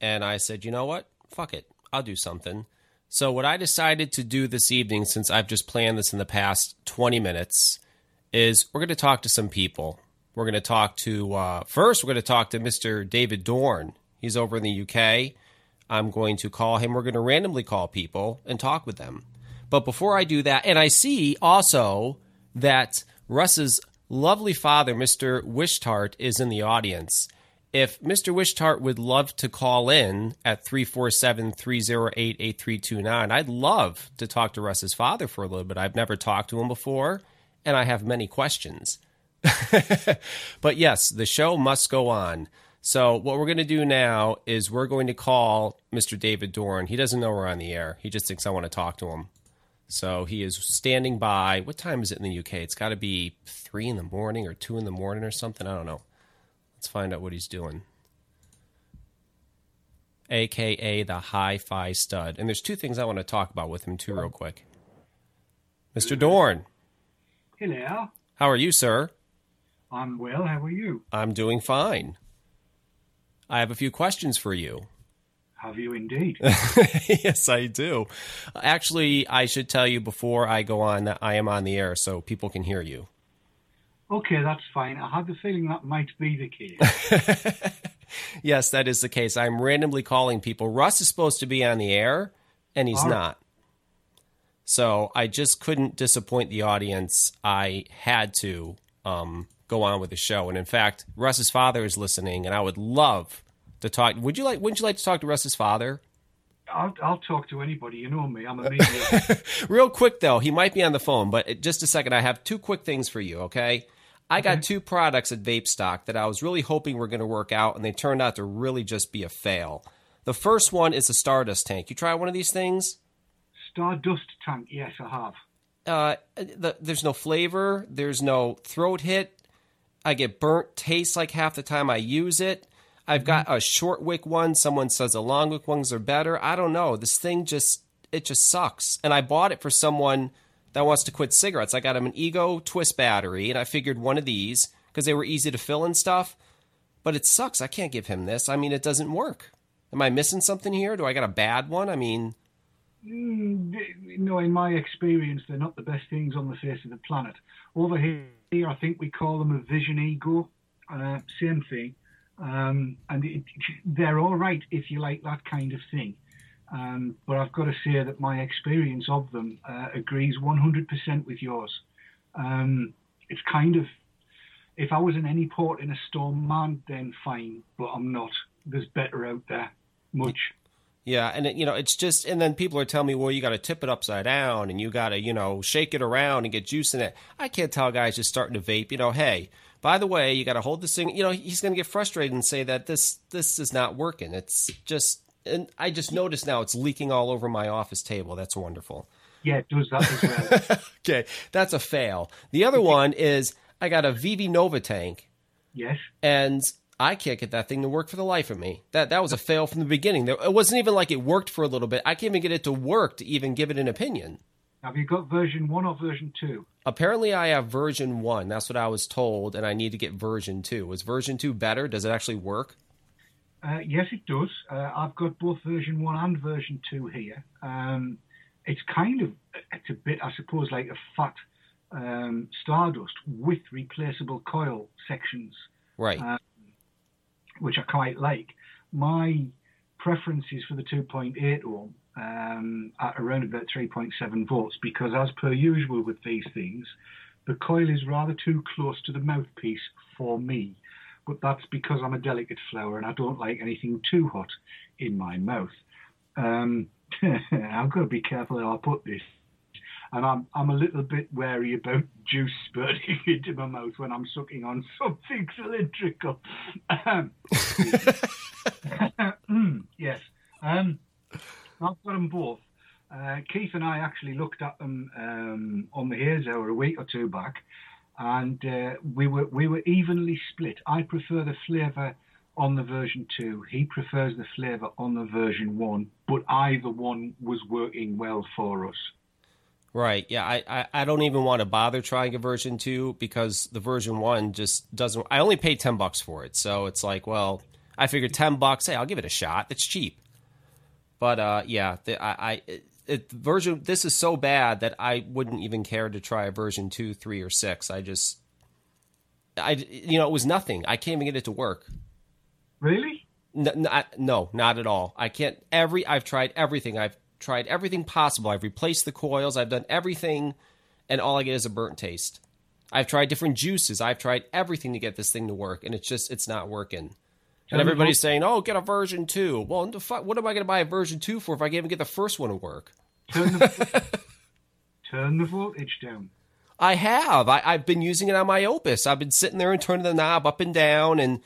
and I said, you know what? Fuck it. I'll do something. So, what I decided to do this evening, since I've just planned this in the past 20 minutes, is we're going to talk to some people. We're going to talk to, uh, first, we're going to talk to Mr. David Dorn. He's over in the UK. I'm going to call him. We're going to randomly call people and talk with them. But before I do that, and I see also that Russ's lovely father, Mr. Wishtart, is in the audience. If Mr. Wishtart would love to call in at 347 308 8329, I'd love to talk to Russ's father for a little bit. I've never talked to him before, and I have many questions. but yes, the show must go on. So what we're going to do now is we're going to call Mr. David Dorn. He doesn't know we're on the air. He just thinks I want to talk to him. So he is standing by. What time is it in the UK? It's got to be three in the morning or two in the morning or something. I don't know. Let's find out what he's doing. AKA the hi fi stud. And there's two things I want to talk about with him, too, real quick. Mr. Dorn, Hello, how are you, sir? I'm well. How are you? I'm doing fine. I have a few questions for you. Have you indeed? yes, I do. Actually, I should tell you before I go on that I am on the air so people can hear you. okay, that's fine. I had the feeling that might be the case. Yes, that is the case. I'm randomly calling people. Russ is supposed to be on the air, and he's right. not. So I just couldn't disappoint the audience. I had to um, go on with the show. And in fact, Russ's father is listening, and I would love to talk. Would you like? Wouldn't you like to talk to Russ's father? I'll, I'll talk to anybody. You know me. I'm a media. Real quick though, he might be on the phone, but just a second. I have two quick things for you. Okay, I got two products at Vape Stock that I was really hoping were going to work out, and they turned out to really just be a fail. The first one is a Stardust tank. You try one of these things? Stardust tank. Yes, I have. Uh, the, there's no flavor. There's no throat hit. I get burnt taste like half the time I use it. I've got a short wick one. Someone says the long wick ones are better. I don't know. This thing just it just sucks. And I bought it for someone that wants to quit cigarettes. I got him an Ego Twist battery, and I figured one of these because they were easy to fill and stuff. But it sucks. I can't give him this. I mean, it doesn't work. Am I missing something here? Do I got a bad one? I mean, Mm, no, in my experience, they're not the best things on the face of the planet. Over here, I think we call them a Vision Ego. Uh, same thing. Um, and it, they're all right if you like that kind of thing. Um, but I've got to say that my experience of them uh, agrees 100% with yours. Um, it's kind of, if I was in any port in a storm, man, then fine. But I'm not. There's better out there. Much. Yeah, and it, you know, it's just, and then people are telling me, well, you got to tip it upside down, and you got to, you know, shake it around and get juice in it. I can't tell guys just starting to vape, you know, hey, by the way, you got to hold this thing. You know, he's going to get frustrated and say that this this is not working. It's just, and I just noticed now it's leaking all over my office table. That's wonderful. Yeah, it does that as well. Okay, that's a fail. The other one is I got a Vivi Nova tank, yes. and I can't get that thing to work for the life of me. That that was a fail from the beginning. It wasn't even like it worked for a little bit. I can't even get it to work to even give it an opinion. Have you got version one or version two? Apparently, I have version one. That's what I was told, and I need to get version two. Is version two better? Does it actually work? Uh, yes, it does. Uh, I've got both version one and version two here. Um, it's kind of it's a bit, I suppose, like a fat um, Stardust with replaceable coil sections, Right. Uh, which I quite like. My preference is for the 2.8 ohm um, at around about 3.7 volts because, as per usual with these things, the coil is rather too close to the mouthpiece for me. But that's because I'm a delicate flower and I don't like anything too hot in my mouth. Um, I've got to be careful how I put this. And I'm I'm a little bit wary about juice spurting into my mouth when I'm sucking on something cylindrical. Um, yes. Um, I've got them both. Uh, Keith and I actually looked at them um, on the Haze Hour a week or two back, and uh, we were we were evenly split. I prefer the flavour on the version two. He prefers the flavour on the version one. But either one was working well for us. Right. Yeah. I, I, I don't even want to bother trying a version two because the version one just doesn't. I only paid ten bucks for it, so it's like, well, I figured ten bucks. Hey, I'll give it a shot. It's cheap. But uh, yeah, the, I, I it, it, version this is so bad that I wouldn't even care to try a version two, three, or six. I just, I you know, it was nothing. I can't even get it to work. Really? No, no, no, not at all. I can't. Every I've tried everything. I've tried everything possible. I've replaced the coils. I've done everything, and all I get is a burnt taste. I've tried different juices. I've tried everything to get this thing to work, and it's just it's not working. And everybody's saying, "Oh, get a version two. Well, the fuck, what am I going to buy a version two for if I can't even get the first one to work? Turn the turn the voltage down. I have. I, I've been using it on my Opus. I've been sitting there and turning the knob up and down, and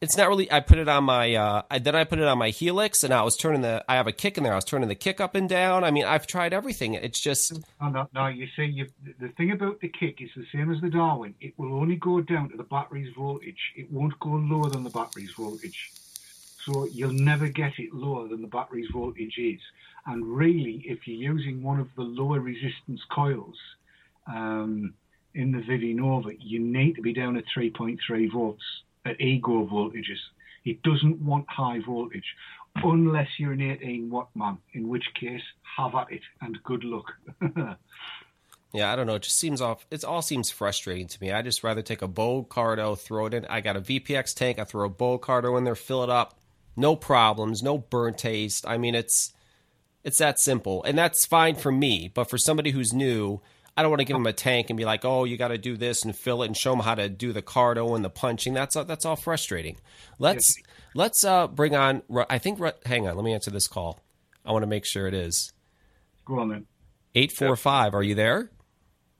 it's not really. I put it on my. Uh, I, then I put it on my Helix, and I was turning the. I have a kick in there. I was turning the kick up and down. I mean, I've tried everything. It's just No, no, no. You see, you, the thing about the kick is the same as the Darwin. It will only go down to the battery's voltage. It won't go lower than the battery's voltage. So you'll never get it lower than the battery's voltage is. And really, if you're using one of the lower resistance coils um, in the Vivi Nova, you need to be down at 3.3 volts at ego voltages. It doesn't want high voltage unless you're an 18 watt man, in which case, have at it and good luck. Yeah, I don't know. It just seems off. It all seems frustrating to me. I just rather take a Bo Cardo, throw it in. I got a VPX tank. I throw a Bo Cardo in there, fill it up. No problems, no burnt taste. I mean, it's it's that simple, and that's fine for me. But for somebody who's new, I don't want to give them a tank and be like, "Oh, you got to do this and fill it and show them how to do the carto and the punching." That's that's all frustrating. Let's let's uh, bring on. I think. Hang on, let me answer this call. I want to make sure it is Go on then. eight four five. Are you there,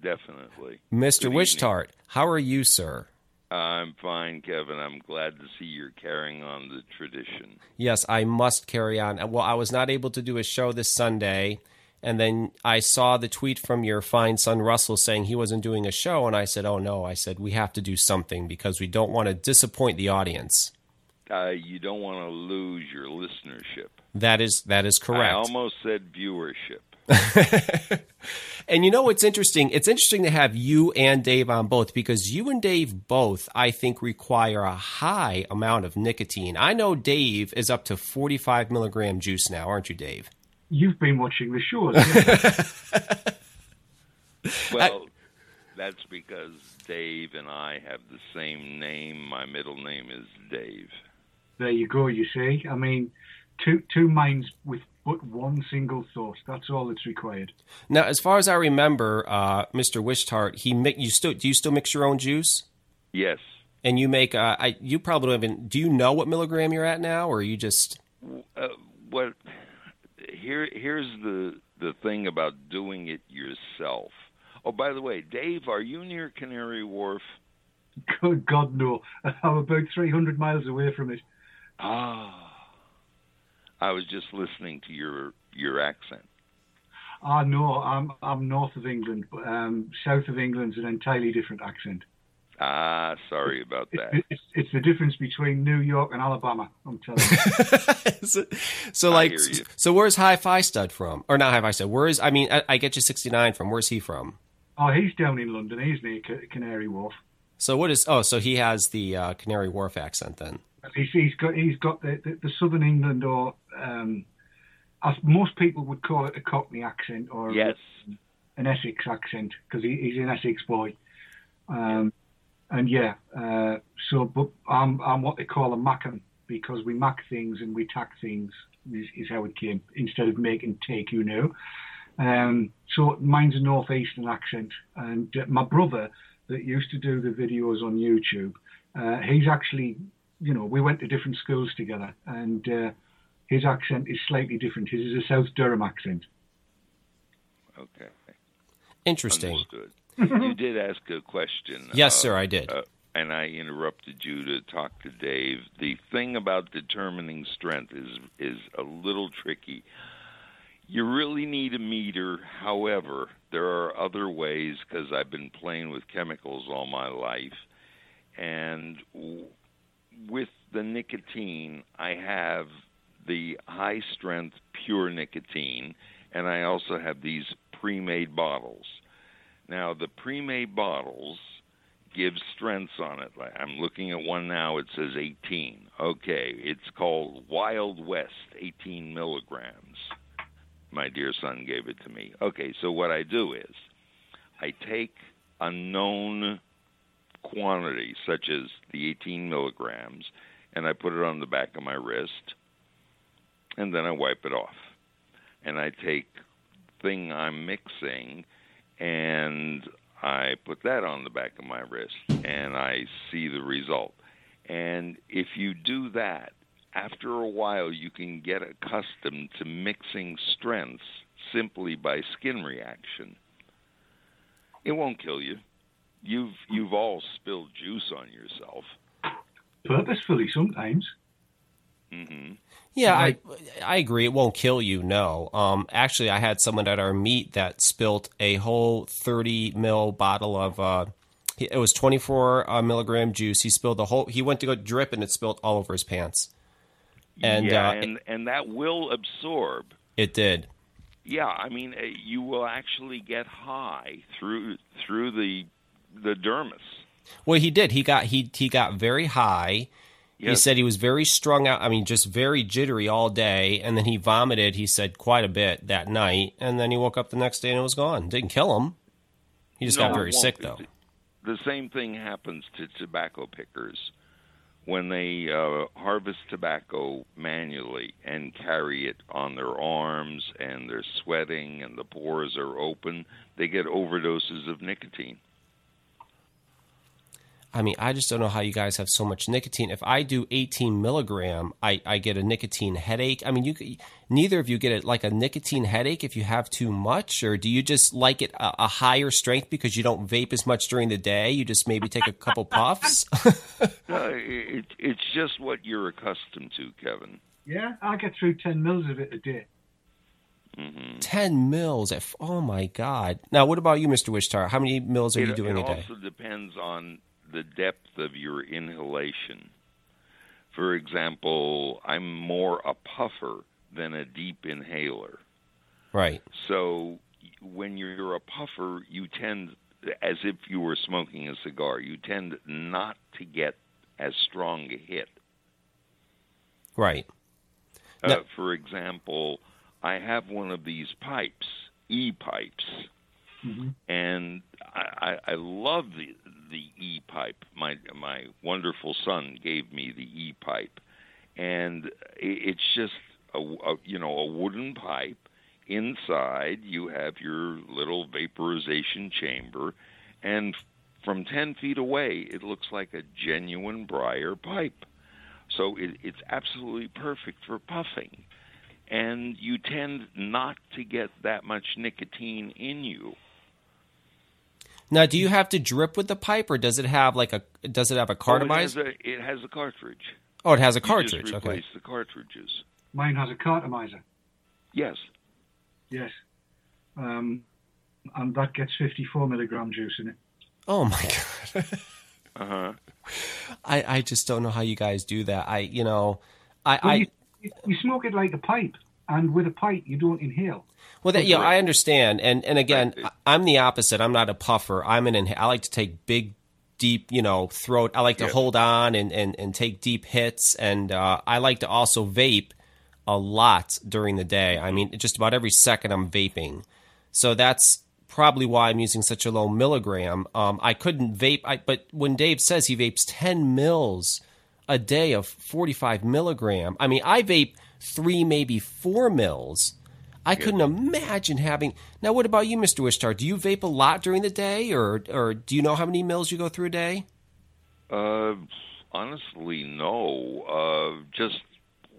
Definitely. Mister Good. Wishtart? How are you, sir? I'm fine, Kevin. I'm glad to see you're carrying on the tradition. Yes, I must carry on. Well, I was not able to do a show this Sunday, and then I saw the tweet from your fine son Russell saying he wasn't doing a show, and I said, "Oh no!" I said we have to do something because we don't want to disappoint the audience. Uh, you don't want to lose your listenership. That is that is correct. I almost said viewership. And you know what's interesting? It's interesting to have you and Dave on both because you and Dave both, I think, require a high amount of nicotine. I know Dave is up to 45 milligram juice now, aren't you, Dave? You've been watching the shows. Well, that's because Dave and I have the same name. My middle name is Dave. there you go. You see, I mean, two two minds with but one single thought. That's all that's required. Now, as far as I remember, uh, Mr. Wishtart, he mi- you still do you still mix your own juice? Yes. And you make uh, I you probably don't even do you know what milligram you're at now, or are you just Uh, what? Here, here's the the thing about doing it yourself. Oh, by the way, Dave, are you near Canary Wharf? Good God, no! I'm about 300 miles away from it. Ah. I was just listening to your your accent. Ah, no, I'm I'm north of England, but um, south of England's an entirely different accent. Ah, sorry about that. It's, it's, it's the difference between New York and Alabama. I'm telling you. so, so I like hear you. so where's Hi Fi Stud from? Or not Hi Fi Stud? Where is I mean I, I get you 69 from. Where's he from? oh, he's down in London. He's near Ca- Canary Wharf. So what is oh so he has the uh, Canary Wharf accent then. He's, he's got he's got the, the, the Southern England or um, as most people would call it a Cockney accent or Yes. an Essex accent because he, he's an Essex boy. Um, and yeah, uh, so but I'm I'm what they call a Mackem because we mac things and we tack things is, is how it came instead of make and take, you know. Um, so mine's a northeastern accent, and uh, my brother that used to do the videos on YouTube, uh, he's actually, you know, we went to different schools together, and uh, his accent is slightly different. His is a South Durham accent. Okay. Interesting. Understood. You did ask a question. Yes, uh, sir, I did. uh, and I interrupted you to talk to Dave. The thing about determining strength is is a little tricky. You really need a meter. However, there are other ways because I've been playing with chemicals all my life, and w- with the nicotine, I have the high strength pure nicotine, and I also have these pre-made bottles. Now, the pre-made bottles give strengths on it. I'm looking at one now. It says 18. Okay, it's called Wild West, 18 milligrams. My dear son gave it to me. Okay, so what I do is I take a known quantity, such as the 18 milligrams, and I put it on the back of my wrist, and then I wipe it off. And I take thing I'm mixing and I put that on the back of my wrist and I see the result. And if you do that, after a while you can get accustomed to mixing strengths simply by skin reaction. It won't kill you. You've you've all spilled juice on yourself. Purposefully sometimes. hmm Yeah, I I agree. It won't kill you. No. Um, actually, I had someone at our meet that spilt a whole thirty mil bottle of. Uh, it was twenty four uh, milligram juice. He spilled the whole. He went to go drip, and it spilled all over his pants. And yeah, uh, and and that will absorb. it did. Yeah, I mean, uh, you will actually get high through through the the dermis. Well, he did. He got he he got very high, He said he was very strung out. I mean, just very jittery all day, and then he vomited. He said quite a bit that night, and then he woke up the next day and it was gone. Didn't kill him. He just No, got very sick though. The same thing happens to tobacco pickers when they uh, harvest tobacco manually and carry it on their arms, and they're sweating, and the pores are open. They get overdoses of nicotine. I mean, I just don't know how you guys have so much nicotine. If I do 18 milligram, I, I get a nicotine headache. I mean, you neither of you get it like a nicotine headache if you have too much, or do you just like it a, a higher strength because you don't vape as much during the day? You just maybe take a couple puffs. Uh, it, it's just what you're accustomed to, Kevin. Yeah, I get through 10 mils of it a day. hmm 10 mils. At, oh my God. Now, what about you, Mr. Wishtart? How many mils are it, you doing it a day? It also depends on the depth of your inhalation. For example, I'm more a puffer than a deep inhaler. Right. So when you're a puffer, you tend, as if you were smoking a cigar, you tend not to get as strong a hit. Right. Uh, No. for example, I have one of these pipes, E pipes, and I, I, I love the the E pipe. My my wonderful son gave me the E pipe, and it's just a, a you know a wooden pipe. Inside, you have your little vaporization chamber, and from ten feet away, it looks like a genuine briar pipe. So it, it's absolutely perfect for puffing. And you tend not to get that much nicotine in you. Now, do you have to drip with the pipe, or does it have like a? Does it have a Oh, it, cartomizer? it has a cartridge. Oh, it has a You cartridge. just Okay. replace the cartridges. Mine has a cartomizer. Yes. Yes. Um, and that gets 54 milligram juice in it. Oh my god. Uh huh. I I just don't know how you guys do that. I you know, I Well, I. you, you smoke it like a pipe, and with a pipe, you don't inhale. Well, that, yeah, I understand, and and again, Right. I'm the opposite. I'm not a puffer. I'm an. inha- I like to take big, deep, you know, throat. I like to Yeah. hold on and and and take deep hits, and uh, I like to also vape a lot during the day. I mean, just about every second I'm vaping, so that's probably why I'm using such a low milligram. Um, I couldn't vape, I, but when Dave says he vapes 10 mils a day of 45 milligram, I mean, I vape three, maybe four mils. I couldn't imagine having. Now, what about you, Mr. Wishtart? Do you vape a lot during the day, or or do you know how many mils you go through a day? Uh, honestly, no. Uh, just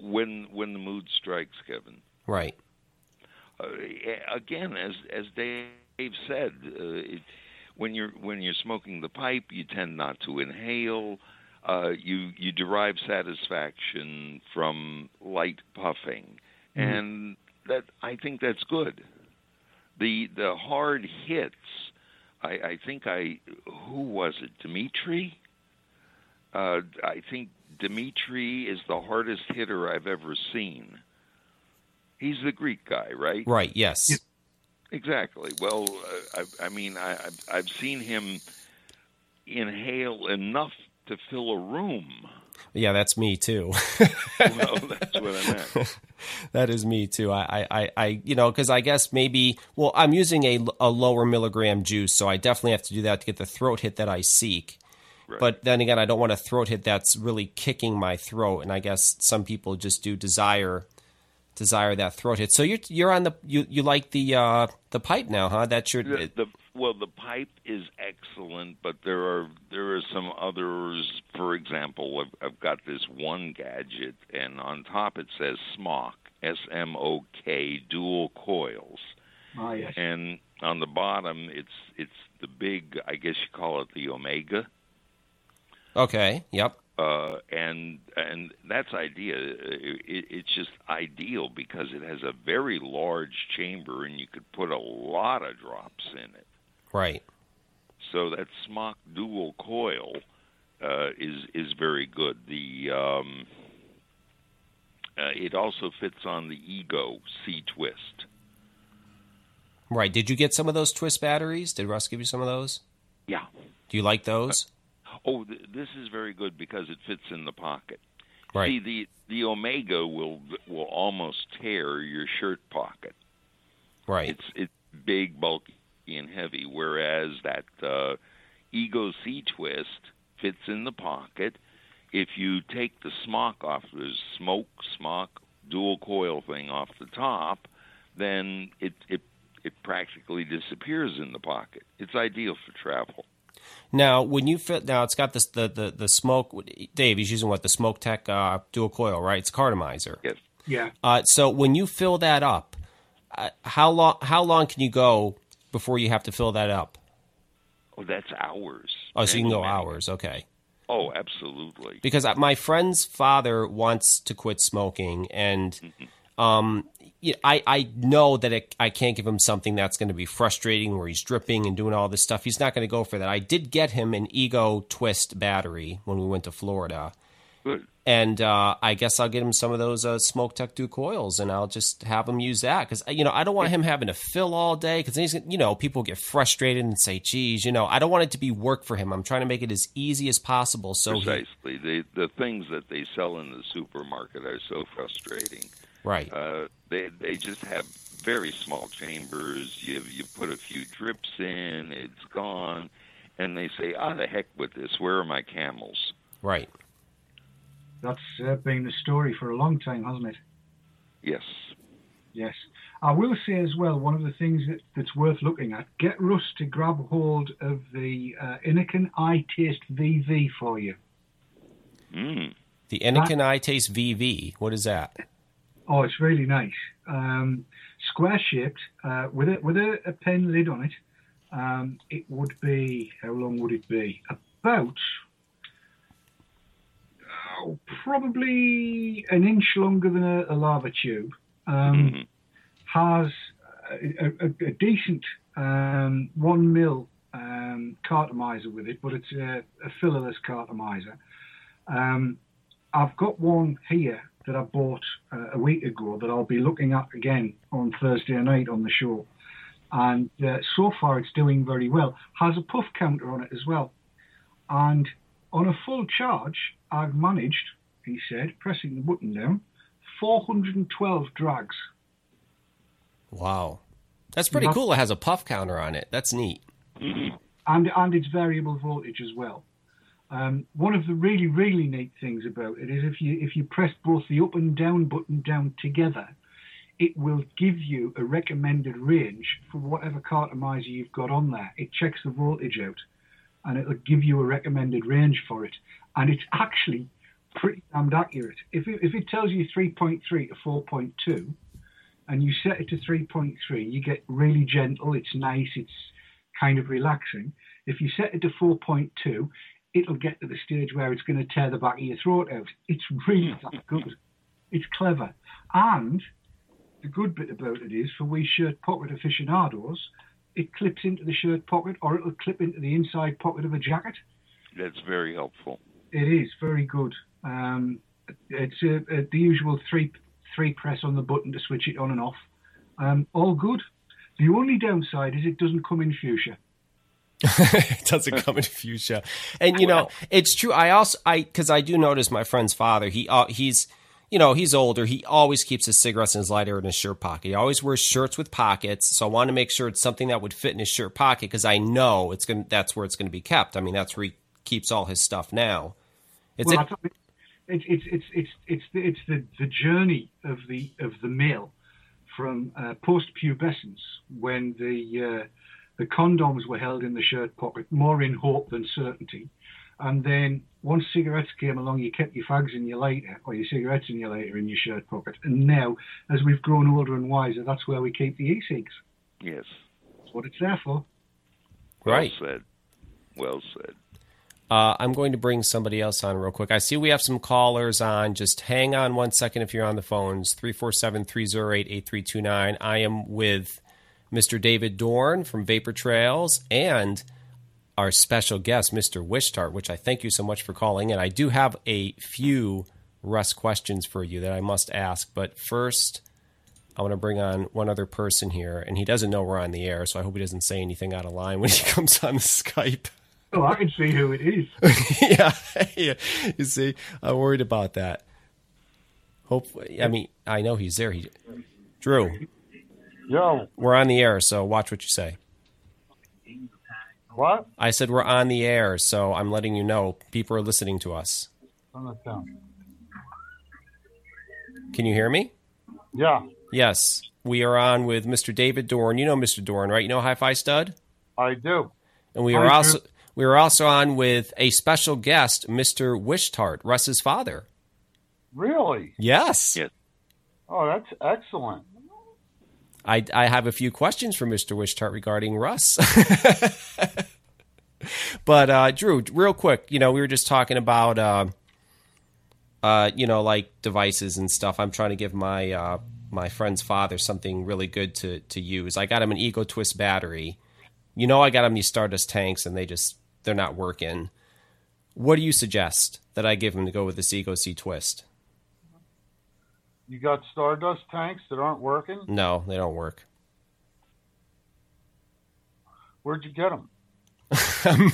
when when the mood strikes, Kevin. Right. uh, again, as as Dave said, uh, it, when you're when you're smoking the pipe, you tend not to inhale. Uh, you you derive satisfaction from light puffing, and that I think that's good. The the hard hits, I, I think I who was it, Dimitri? Uh, I think Dimitri is the hardest hitter I've ever seen. He's the Greek guy, right? Right. Yes. Exactly. Well, uh, I, I mean, I, I've, I've seen him inhale enough to fill a room. Yeah, that's me too. well, that's what I meant. that is me too. I, I, I, I you know, because I guess maybe, well, I'm using a, a lower milligram juice, so I definitely have to do that to get the throat hit that I seek. Right. But then again, I don't want a throat hit that's really kicking my throat, and I guess some people just do desire desire that throat hit. So you're you're on the you you like the uh the pipe now, huh? That's your the, the well, the pipe is excellent, but there are there are some others. For example, I've, I've got this one gadget, and on top it says Smok, S M O K, dual coils. Ah, yes. and on the bottom it's it's the big I guess you call it the Omega, okay. Yep. uh, and and that's idea. It, it's just ideal because it has a very large chamber and you could put a lot of drops in it. Right. So that Smok dual coil uh, is is very good. The um, uh, it also fits on the Ego C twist. Right. Did you get some of those twist batteries? Did Russ give you some of those? Yeah. Do you like those? Oh, th- this is very good because it fits in the pocket. Right. See, the the Omega will will almost tear your shirt pocket. Right. It's it's big, bulky, and heavy. Whereas that uh, Ego C twist fits in the pocket. If you take the Smok off, the smoke Smok dual coil thing off the top, then it it it practically disappears in the pocket. It's ideal for travel. Now, when you fit, now it's got this the the the smoke. Dave, he's using what the SmokTech uh, dual coil, right? It's cartomizer. Yes. Yeah. Uh, so when you fill that up, uh, how long how long can you go before you have to fill that up? Oh, that's hours. Oh, so you can go hours. Okay. Oh, absolutely. Because my friend's father wants to quit smoking, and um, I I know that it, I can't give him something that's going to be frustrating, where he's dripping and doing all this stuff. He's not going to go for that. I did get him an Ego Twist battery when we went to Florida. Good. and uh, I guess I'll get him some of those uh, SmokTech two coils, and I'll just have him use that because you know I don't want him having to fill all day because he's you know people get frustrated and say, "Geez, you know I don't want it to be work for him. I'm trying to make it as easy as possible." So he, Precisely. The the things that they sell in the supermarket are so frustrating. right, Uh, they they just have very small chambers. You you put a few drips in, it's gone, and they say, "Ah, the heck with this. Where are my camels?" right, That's uh, been the story for a long time, hasn't it? Yes. Yes. I will say as well, one of the things that, that's worth looking at, get Russ to grab hold of the uh, Inniken I Taste VV for you. Mm. the Innokin iTaste VV. What is that? Oh, it's really nice. Um, square shaped, uh, with a with a, a pen lid on it. Um, it would be how long would it be? About oh, probably an inch longer than a, a lava tube. Um, Mhm. Has a, a, a decent um, one mil um, cartomizer with it, but it's a, a fillerless cartomizer. Um, I've got one here that I bought uh, a week ago that I'll be looking at again on Thursday night on the show. And uh, so far it's doing very well. Has a puff counter on it as well. And on a full charge, I've managed, he said, pressing the button down, 412 drags. Wow, that's pretty Yeah. cool. It has a puff counter on it. That's neat. and and it's variable voltage as well. Um, one of the really really neat things about it is if you if you press both the up and down button down together, it will give you a recommended range for whatever cartomizer you've got on there. It checks the voltage out, and it'll give you a recommended range for it. And it's actually pretty damned accurate. If it, if it tells you 3.3 to 4.2, and you set it to 3.3, you get really gentle. It's nice. It's kind of relaxing. If you set it to 4.2, it'll get to the stage where it's going to tear the back of your throat out. It's really that good. It's clever. And the good bit about it is for we shirt pocket aficionados, it clips into the shirt pocket or it'll clip into the inside pocket of a jacket. That's very helpful. It is very good. Um, it's a, a, the usual three three press on the button to switch it on and off. Um, all good. The only downside is it doesn't come in fuchsia. it doesn't come in fuchsia. And you know, it's true. I also I because I do notice my friend's father. He uh, he's you know he's older. He always keeps his cigarettes in his lighter in his shirt pocket. He always wears shirts with pockets. So I want to make sure it's something that would fit in his shirt pocket because I know it's gonna that's where it's gonna be kept. I mean that's where he keeps all his stuff now. It's well, a- I thought it- it's it's it's it's it's the, it's the the journey of the of the male from uh, post pubescence when the uh, the condoms were held in the shirt pocket more in hope than certainty, and then once cigarettes came along, you kept your fags in your lighter or your cigarettes in your lighter in your shirt pocket, and now as we've grown older and wiser, that's where we keep the e-cigs. Yes. That's what it's there for. right. Well said. Well said. Uh, I'm going to bring somebody else on real quick. I see we have some callers on. Just hang on one second if you're on the phones. 347 308 8329. I am with Mr. David Dorn from Vapor Trails and our special guest, Mr. Wishtart, which I thank you so much for calling And I do have a few Russ questions for you that I must ask. But first, I want to bring on one other person here, and he doesn't know we're on the air, so I hope he doesn't say anything out of line when he comes on the Skype. Oh, I can see who it is. yeah, yeah. You see, I'm worried about that. Hopefully, I mean, I know he's there. He, Drew, Yo, we're on the air, so watch what you say. What? I said we're on the air, so I'm letting you know people are listening to us. Turn that down. Can you hear me? Yeah, Yes, we are on with Mr. David Dorn. You know Mr. Dorn, right? You know Hi-Fi Stud, I do. and we I are do. also we are also on with a special guest, Mr. Wishtart, Russ's father. Really? Yes, Yes. Oh, that's excellent. I I have a few questions for Mr. Wishtart regarding Russ. but uh, Drew, real quick, you know, we were just talking about uh, uh, you know, like devices and stuff. I'm trying to give my uh, my friend's father something really good to to use. I got him an Ego Twist battery. You know, I got him these Stardust tanks, and they just they're not working. What do you suggest that I give him to go with this Ego C Twist? You got Stardust tanks that aren't working? No, they don't work. Where'd you get them? I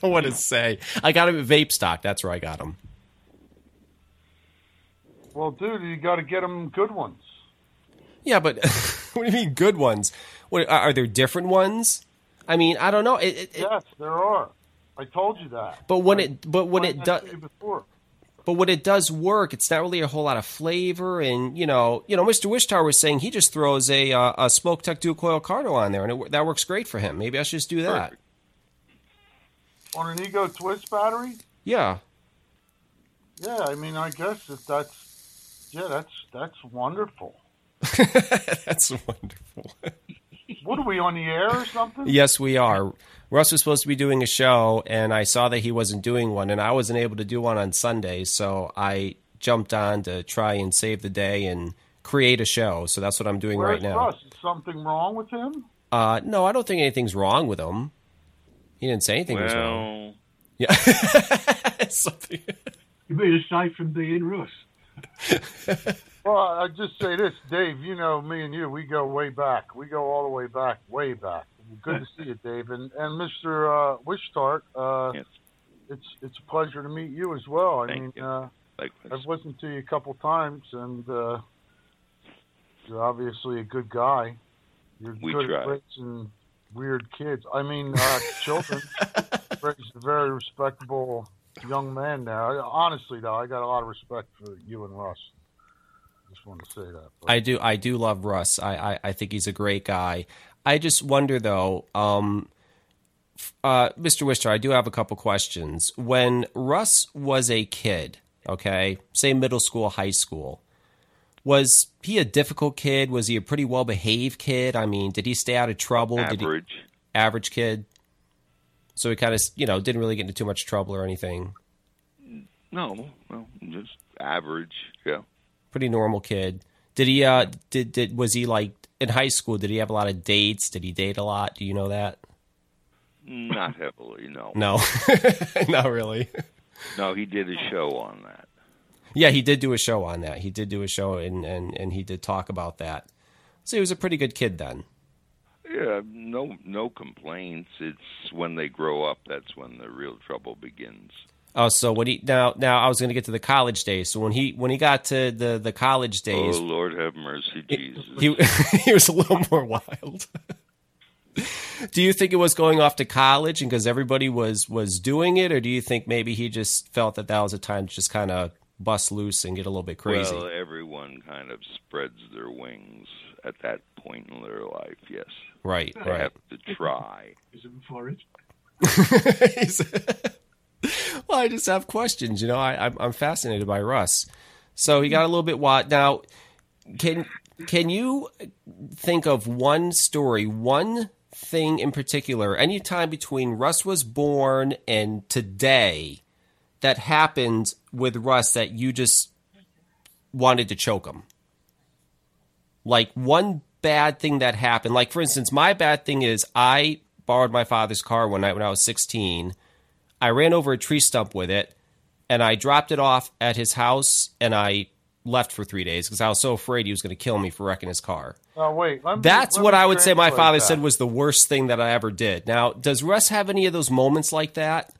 don't want to say. I got them at Vape Stock. That's where I got them. Well, dude, you got to get them good ones. Yeah, but what do you mean good ones? What are there different ones? I mean, I don't know. It, it, Yes, there are. I told you that. but when I- it but when it does mentioned it before. But when it does work, it's not really a whole lot of flavor. And you know, you know, Mr. Wishtart was saying he just throws a uh, a SmokTech Dual Coil carto on there, and it, that works great for him. Maybe I should just do that. Perfect. On an Ego Twist battery? Yeah. Yeah, I mean, I guess that's yeah, that's that's wonderful. That's wonderful. What are we on the air or something? Yes, we are. Russ was supposed to be doing a show, and I saw that he wasn't doing one, and I wasn't able to do one on Sunday, so I jumped on to try and save the day and create a show. So that's what I'm doing Where's right now. Russ? Is something wrong with him? Uh, no, I don't think anything's wrong with him. He didn't say anything was wrong. Well, Yeah. Something. You mean aside from being Russ? Well, I just say this, Dave. You know, me and you, we go way back. We go all the way back, way back. Good to see you, Dave, and and Mr. Uh, Wishtart. Uh, Yes. It's it's a pleasure to meet you as well. I Thank mean, you. Uh, I've listened to you a couple times, and uh, you're obviously a good guy. You're We good try. at raising weird kids. I mean, uh, children. Raised a very respectable young man now. Honestly, though, I got a lot of respect for you and Russ. Just wanted to say that. but- I do. I do love Russ. I, I, I think he's a great guy. I just wonder though, um, uh, Mr. Wishtart, I do have a couple questions. When Russ was a kid, okay, say middle school, high school, was he a difficult kid? Was he a pretty well behaved kid? I mean, did he stay out of trouble? Did he, Average. average kid. So he kind of, you know, didn't really get into too much trouble or anything. No, well, just average. Yeah. Pretty normal kid. Did he? Uh, did did was he like in high school? Did he have a lot of dates? Did he date a lot? Do you know that? Not heavily, no. No, not really. No, he did a show on that. Yeah, he did do a show on that. He did do a show, and and and he did talk about that. So he was a pretty good kid then. Yeah, no, no complaints. It's when they grow up that's when the real trouble begins. Oh, so when he now now I was going to get to the college days. So when he when he got to the the college oh, days, Oh Lord, have mercy, Jesus. he he was a little more wild. do you think it was going off to college and because everybody was was doing it, or do you think maybe he just felt that that was a time to just kind of bust loose and get a little bit crazy? Well, everyone kind of spreads their wings at that point in their life. Yes, right, they right. have to try. Is it for it? well, I just have questions. You know, I, I'm, I'm fascinated by Russ. So he got a little bit wild. Now, can can you think of one story, one thing in particular, any time between Russ was born and today that happened with Russ that you just wanted to choke him? Like one bad thing that happened. Like for instance, my bad thing is I borrowed my father's car one night when I was 16. I ran over a tree stump with it and I dropped it off at his house and I left for three days because I was so afraid he was going to kill me for wrecking his car. Oh wait, let me- That's what I would say my father that. said was the worst thing that I ever did. Now, does Russ have any of those moments like that?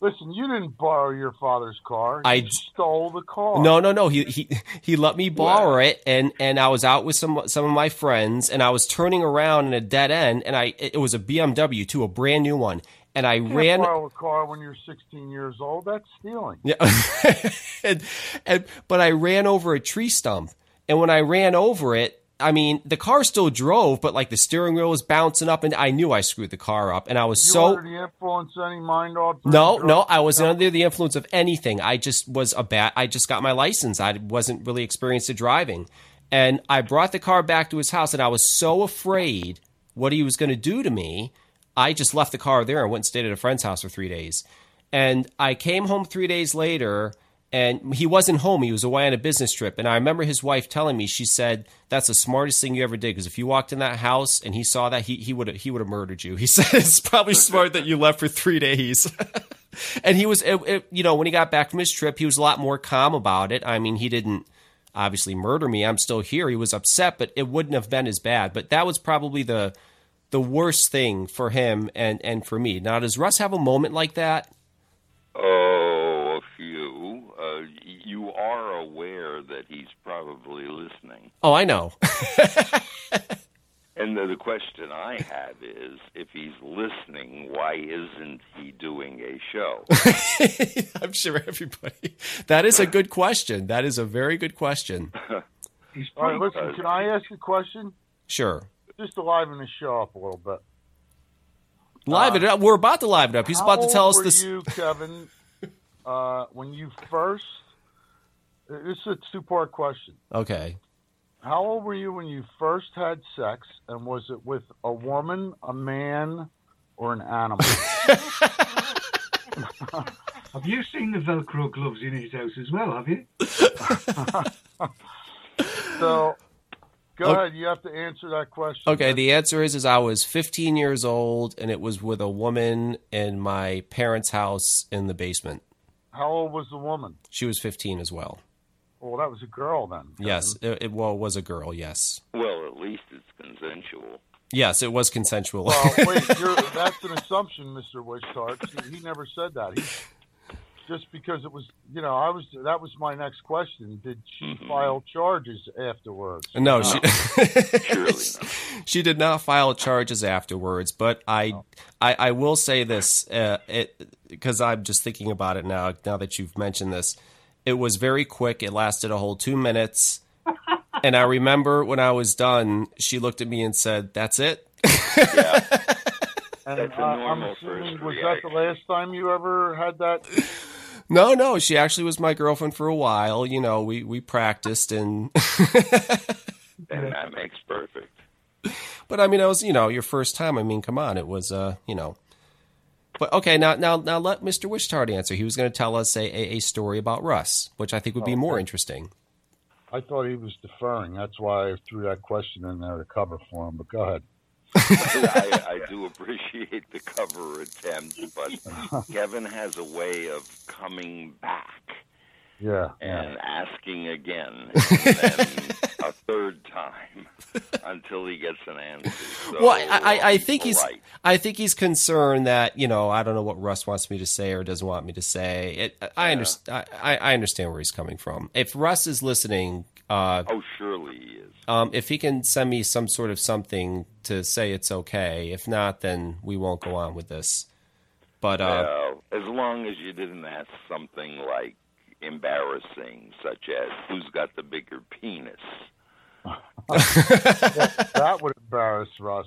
Listen, you didn't borrow your father's car. I You d- stole the car. No, no, no. He he he let me borrow it, and and I was out with some some of my friends, and I was turning around in a dead end, and I it was a BMW too, a brand new one, and I ran. borrow a car when you're 16 years old. That's stealing. Yeah, and, and but I ran over a tree stump, and when I ran over it, I mean the car still drove, but like the steering wheel was bouncing up, and I knew I screwed the car up, and I was You so under the influence any mind altered No, no, I wasn't under the influence of anything. I just was a bad. I just got my license. I wasn't really experienced at driving, and I brought the car back to his house, and I was so afraid what he was going to do to me. I just left the car there and went and stayed at a friend's house for three days. And I came home three days later, and he wasn't home. He was away on a business trip. And I remember his wife telling me, she said, "That's the smartest thing you ever did. Because if you walked in that house and he saw that, he he would he would have murdered you." He said, "It's probably smart that you left for three days." and he was, it, it, you know, when he got back from his trip, he was a lot more calm about it. I mean, he didn't obviously murder me. I'm still here. He was upset, but it wouldn't have been as bad. But that was probably the the worst thing for him and and for me. Now, does Russ have a moment like that? Oh, a few. Uh, you are aware that he's probably listening. Oh, I know. And the, the question I have is if he's listening, why isn't he doing a show? I'm sure everybody. That is a good question. That is a very good question. He's All right, probably, listen, can I ask a question? Sure. Just to liven the show up a little bit. Live it up. We're about to live it up. He's about to tell old us were this. you, Kevin, uh, when you first. This is a two part question. Okay. How old were you when you first had sex, and was it with a woman, a man, or an animal? have you seen the Velcro gloves in his house as well? Have you? so, go Okay. ahead. You have to answer that question. Okay, the answer is is I was 15 years old and it was with a woman in my parents' house in the basement. How old was the woman? She was 15 as well. Well, that was a girl then. Yes, it, it well it was a girl. Yes, well, at least it's consensual. yes, it was consensual. Well, wait, you're, that's an assumption, Mr. Wishtart. He, he never said that. He, just because it was, you know, I was. That was my next question. Did she file charges afterwards? no, she she did not file charges afterwards. But I I, I will say this uh, it because I'm just thinking about it now. Now that you've mentioned this, it was very quick. It lasted a whole two minutes. And I remember when I was done, she looked at me and said, "That's it." And That's a uh, I'm assuming first was that the last time you ever had that? No, no, she actually was my girlfriend for a while. You know, we we practiced and And that makes perfect. but I mean, it was, you know, your first time. I mean, come on, it was uh, you know. But okay, now now now let Mr. Wishtart answer. He was going to tell us a, a, a story about Russ, which I think would be more interesting. I thought he was deferring. That's why I threw that question in there to cover for him. But go ahead. I, I do appreciate the cover attempt, but Kevin has a way of coming back Yeah. and asking again, and then a third time until he gets an answer. So, well, I, I, I think he's right. I think he's concerned that you know I don't know what Russ wants me to say or doesn't want me to say. It, I understand. I, I understand where he's coming from. If Russ is listening, uh, Oh, surely he is. um, if he can send me some sort of something to say it's okay. If not, then we won't go on with this. But uh, Well, as long as you didn't ask something like embarrassing, such as "Who's got the bigger penis?" that would embarrass Russ.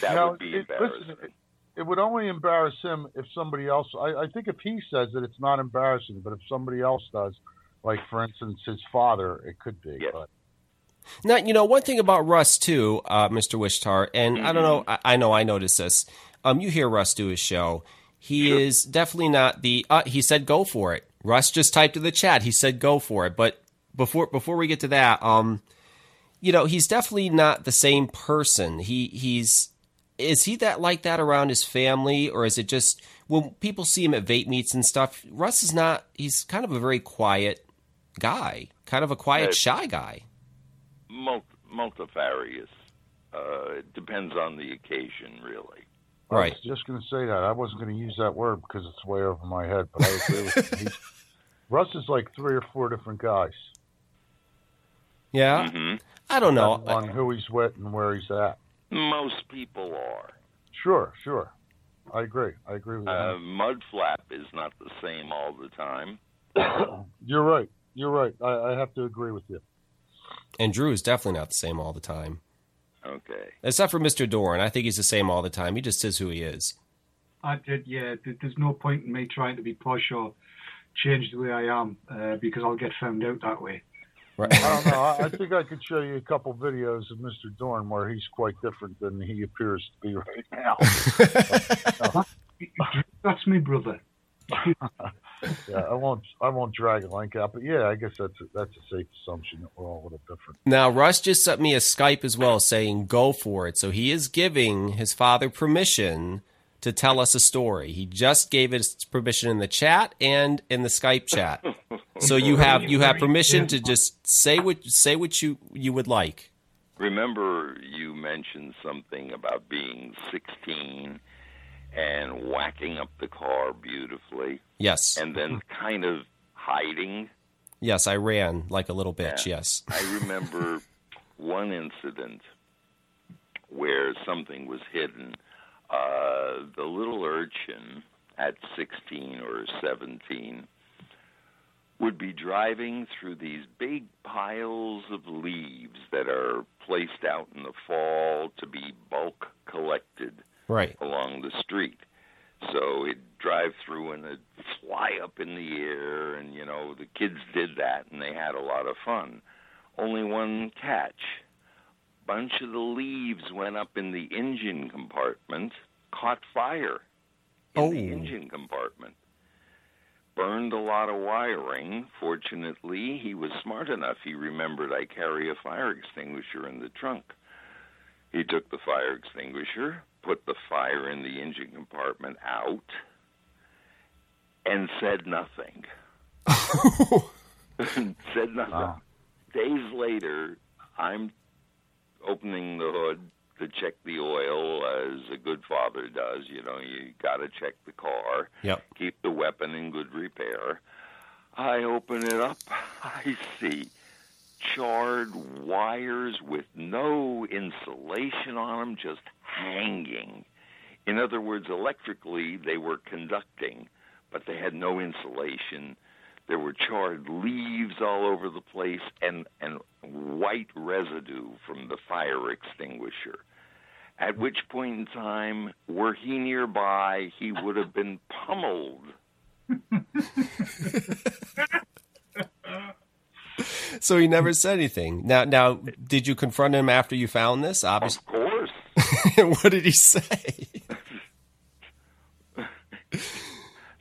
That Now, would be it- embarrassing. listen, it, it would only embarrass him if somebody else. I, I think if he says it, it's not embarrassing. But if somebody else does, like for instance his father, it could be. Yes. But Now, you know, one thing about Russ too, uh, Mr. Wishtart, and I don't know, I, I know I noticed this. Um, you hear Russ do his show. He is definitely not the. Uh, he said, "Go for it." Russ just typed in the chat. He said, "Go for it." But before before we get to that, um, you know, he's definitely not the same person. He he's is he that like that around his family, or is it just when people see him at vape meets and stuff? Russ is not. He's kind of a very quiet guy, kind of a quiet, Yeah. shy guy. Mul- multifarious. Uh, it depends on the occasion, really. I Right. was just going to say that. I wasn't going to use that word because it's way over my head, but I agree with you. He's- Russ is like three or four different guys. Yeah, hmm I don't know. depending on who he's with and where he's at. Most people are. Sure, sure. I agree. I agree with Uh, mud flap is not the same all the time. You're right. You're right. I, I have to agree with you. And Drew is definitely not the same all the time, Okay. except for Mister Dorn. I think he's the same all the time. He just is who he is. I did, yeah. There's no point in me trying to be posh or change the way I am uh, because I'll get found out that way. Right. I don't know. I, I think I could show you a couple videos of Mr. Dorn where he's quite different than he appears to be right now. That's me brother. yeah, I won't. I won't drag a link out, but yeah, I guess that's a, that's a safe assumption that we're all a little different. Now, Russ just sent me a Skype as well saying go for it. So he is giving his father permission to tell us a story. He just gave us permission in the chat and in the Skype chat. So you have you have permission to just say what say what you you would like. Remember, you mentioned something about being 16 and whacking up the car beautifully, Yes. and then kind of hiding. Yes, I ran like a little bitch. Yes. I remember one incident where something was hidden. Uh, the little urchin at 16 or 17 would be driving through these big piles of leaves that are placed out in the fall to be bulk collected Right. along the street. So it'd drive through and it'd fly up in the air, and you know the kids did that, and they had a lot of fun. Only one catch: bunch of the leaves went up in the engine compartment, caught fire in Oh. the engine compartment, burned a lot of wiring. Fortunately, he was smart enough; he remembered I carry a fire extinguisher in the trunk. He took the fire extinguisher, put the fire in the engine compartment out, and said nothing. said nothing. Wow. Days later, I'm opening the hood to check the oil as a good father does. You know, you got to check the car, Yep. keep the weapon in good repair. I open it up. I see charred wires with no insulation on them, just hanging. In other words, electrically, they were conducting, but they had no insulation. There were charred leaves all over the place and, and white residue from the fire extinguisher. At which point in time, were he nearby, he would have been pummeled. So he never said anything. Now, now, did you confront him after you found this? Obviously. What did he say?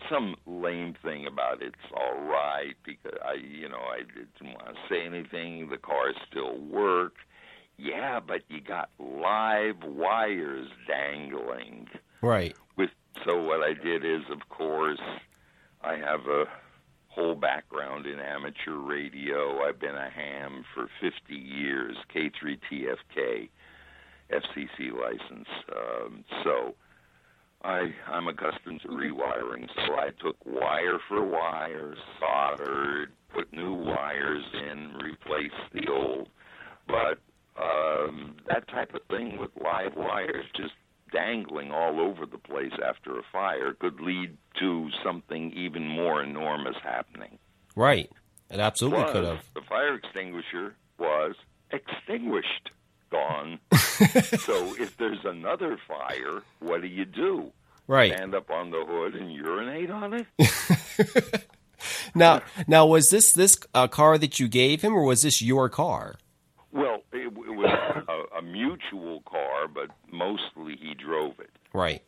some lame thing about it's all right because I, you know, I didn't want to say anything. The car still worked. Yeah, but you got live wires dangling. Right. With so what I did is, of course, I have a whole background in amateur radio. I've been a ham for 50 years, K3TFK, FCC license. Um, so I I'm accustomed to rewiring, so I took wire for wire, soldered, put new wires in, replaced the old. But um, that type of thing with live wires just dangling all over the place after a fire could lead to something even more enormous happening. Right. It absolutely Was could have. The fire extinguisher was extinguished, gone. so if there's another fire, what do you do? Right. Stand up on the hood and urinate on it? Now, now, was this this uh, car that you gave him, or was this your car? Well, it, it was a, a mutual car, but mostly he drove it. Right.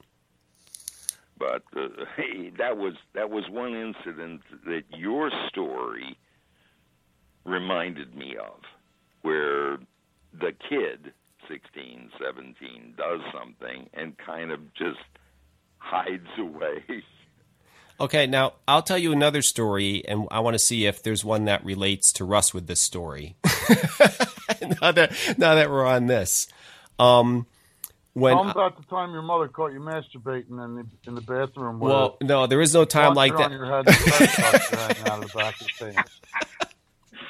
But uh, hey, that was that was one incident that your story reminded me of, where the kid, 16, 17, does something and kind of just hides away. Okay. Now, I'll tell you another story, and I want to see if there's one that relates to Russ with this story. now that now that we're on this, um, when Tell 'em about the time your mother caught you masturbating in the in the bathroom. well, no, there is no time like that.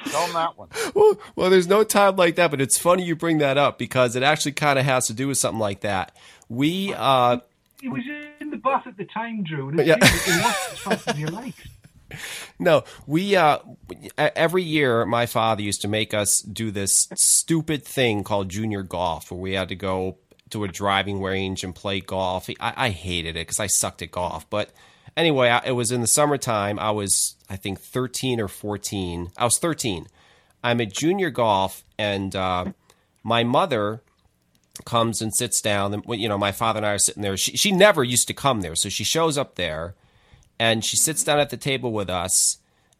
Tell 'em that one. well, well, there's no time like that, but it's funny you bring that up because it actually kind of has to do with something like that. We, uh, It was in the bath at the time, Drew, and it, Yeah. it, it was as fast as you like. no, we, uh, every year my father used to make us do this stupid thing called junior golf where we had to go to a driving range and play golf. I, I hated it because I sucked at golf, but anyway, I, it was in the summertime. I was, I think, 13 or 14. I was 13. I'm at junior golf, and uh, my mother comes and sits down. And you know, my father and I are sitting there. She she never used to come there, so she shows up there, and she sits down at the table with us,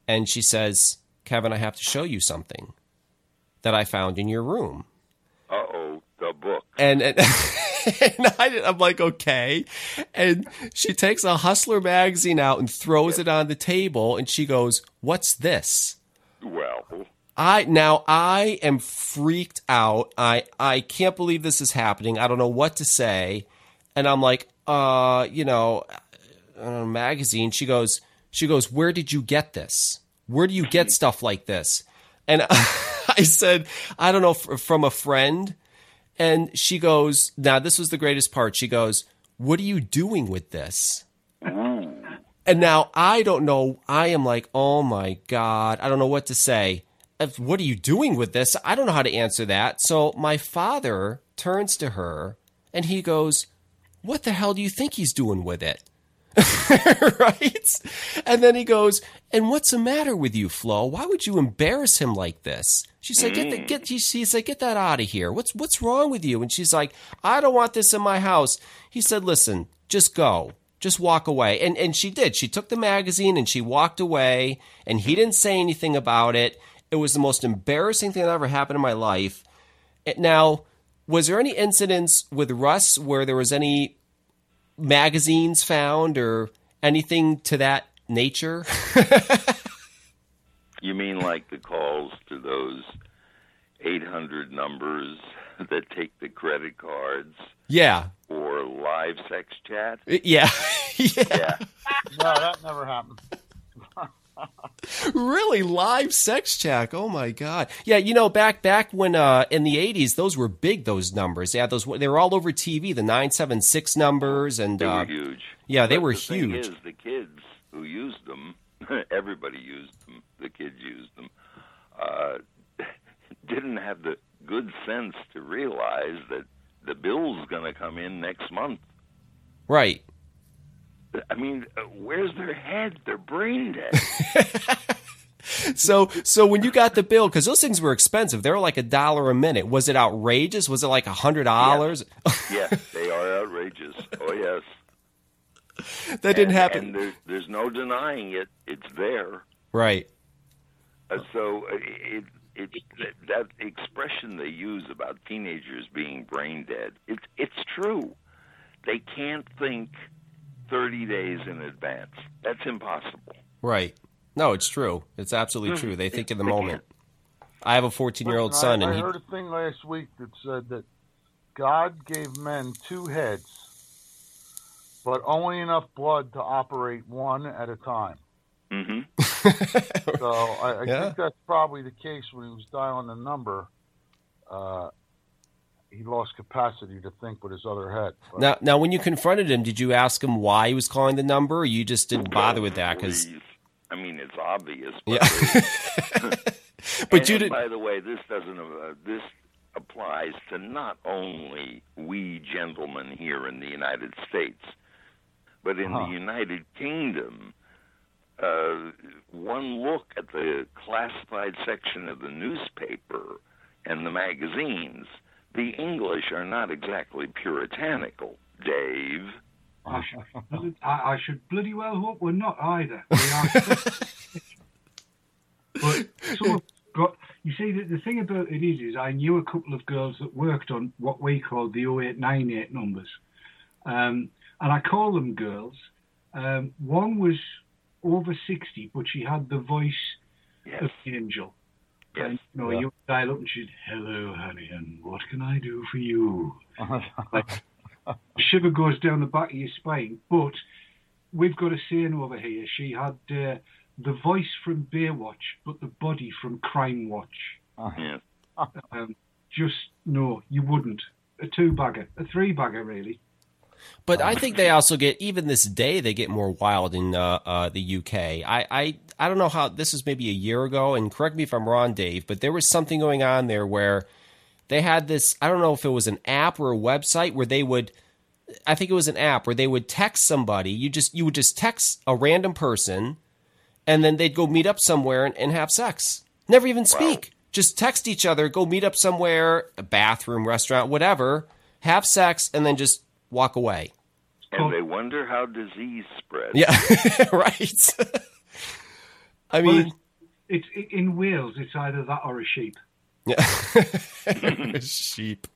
and she says, "Kevin, I have to show you something that I found in your room." Uh oh, the book. and and, and I, I'm like, okay. And she takes a Hustler magazine out and throws it on the table, and she goes, "What's this?" Well, I now I am freaked out. I I can't believe this is happening. I don't know what to say, and I'm like, uh, you know, uh, magazine. She goes, she goes, where did you get this? Where do you get stuff like this? And I said, I don't know, from a friend. And she goes, now this was the greatest part. She goes, what are you doing with this? Oh. And now I don't know. I am like, oh my God. I don't know what to say. What are you doing with this? I don't know how to answer that. So my father turns to her and he goes, What the hell do you think he's doing with it? right? And then he goes, And what's the matter with you, Flo? Why would you embarrass him like this? She said, Get the, mm. get he- she said, Get that out of here. What's what's wrong with you? And she's like, I don't want this in my house. He said, Listen, just go. Just walk away. And and she did. She took the magazine and she walked away and he didn't say anything about it. It was the most embarrassing thing that ever happened in my life. Now, was there any incidents with Russ where there was any magazines found or anything to that nature? you mean like the calls to those 800 numbers that take the credit cards yeah. or live sex chat? Eh, Yeah. Yeah. No, that never happened. Really live sex chat. Oh my god. Yeah, you know back back when uh in the 80s those were big those numbers. Yeah, those they were all over TV, the 976 numbers and They uh were huge. Yeah, they But were the thing huge. is, the kids who used them, everybody used them. The kids used them. Uh, didn't have the good sense to realize that the bill's going to come in next month. Right. I mean, where's their head? Their brain dead. So so when you got the bill cuz those things were expensive. They were like a dollar a minute. Was it outrageous? Was it like a $100? yes, they are outrageous. Oh yes. that didn't happen. And there's there's no denying it. It's there. right. Uh, so uh, it, it that, that expression they use about teenagers being brain dead, it's it's true. They can't think 30 days in advance. That's impossible. Right. No, it's true. It's absolutely true. They think in the moment. I have a 14-year-old son I, and I he heard a thing last week that said that God gave men two heads, but only enough blood to operate one at a time. hmm So I, I Yeah. think that's probably the case when he was dialing the number. Uh, he lost capacity to think with his other head. But Now, now, when you confronted him, did you ask him why he was calling the number, or you just didn't bother with that? Because I mean, it's obvious. But yeah, but and, you didn't. by the way, this doesn't. Uh, this applies to not only we gentlemen here in the United States, but in Huh. the United Kingdom. Uh, one look at the classified section of the newspaper and the magazines. The English are not exactly puritanical, Dave. I should, I, should bloody well hope we're not either. We are. but some of got. You see, the, the thing about it is, is I knew a couple of girls that worked on what we called the 0898 numbers, um, and I call them girls. Um, one was over 60, but she had the voice Yes. of an angel. Yes. And, you know, Yeah. you dial up and she'd, hello, honey, and what can I do for you? shiver goes down the back of your spine. But we've got a saying over here. She had uh, the voice from Baywatch, but the body from Crime Watch. Yeah. Um, just no, you wouldn't. A two bagger, a three bagger, really. But I think they also get even this day they get more wild in uh, uh, the UK. I, I I don't know how this was maybe a year ago, and correct me if I'm wrong, Dave. But there was something going on there where they had this. I don't know if it was an app or a website where they would. I think it was an app where they would text somebody. You just you would just text a random person, and then they'd go meet up somewhere and, and have sex. Never even speak. Just text each other. Go meet up somewhere, a bathroom, restaurant, whatever. Have sex, and then just walk away. And they wonder how disease spreads. Yeah, right. I Well, mean, it's, it's in Wales. It's either that or a sheep. yeah. sheep.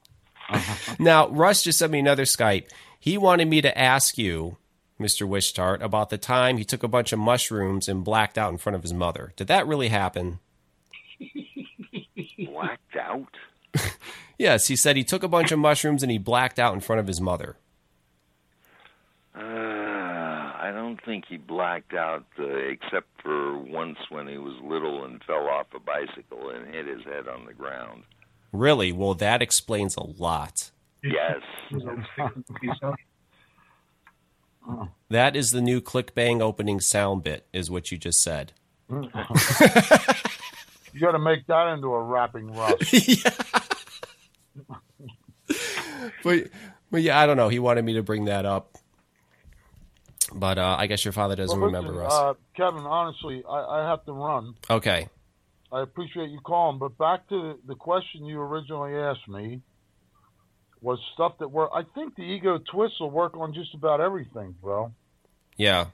Now, Russ just sent me another Skype. He wanted me to ask you, Mr. Wishtart, about the time he took a bunch of mushrooms and blacked out in front of his mother. Did that really happen? Blacked out. Yes, he said he took a bunch of mushrooms and he blacked out in front of his mother. Uh, I don't think he blacked out, uh, except for once when he was little and fell off a bicycle and hit his head on the ground. Really? Well, that explains a lot. Yes. That is the new clickbang opening sound bit, is what you just said. You got to make that into a rapping Russ. But, but yeah, I don't know. He wanted me to bring that up. But uh, I guess your father doesn't Well, remember listen, Russ. Uh, Kevin, honestly, I, I have to run. okay. I appreciate you calling, but back to the question you originally asked me was stuff that work. I think the ego twist will work on just about everything, bro. Yeah.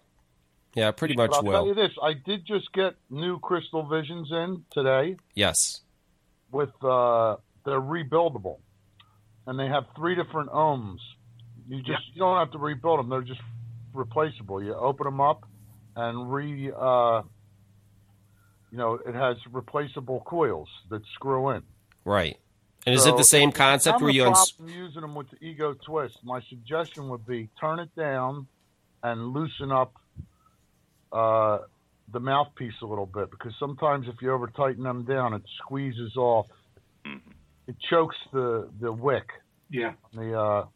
Yeah, pretty much But I'll tell you this: I did just get new crystal visions in today Yes. with uh, they're rebuildable, and they have three different ohms. You just you don't have to rebuild them; they're just replaceable. You open them up and re, uh, you know, it has replaceable coils that screw in. Right. And is it the same concept I'm where a you uns- using them with the ego twist. My suggestion would be turn it down and loosen up uh, the mouthpiece a little bit because sometimes if you over tighten them down, it squeezes off. It chokes the the wick. Yeah. The uh,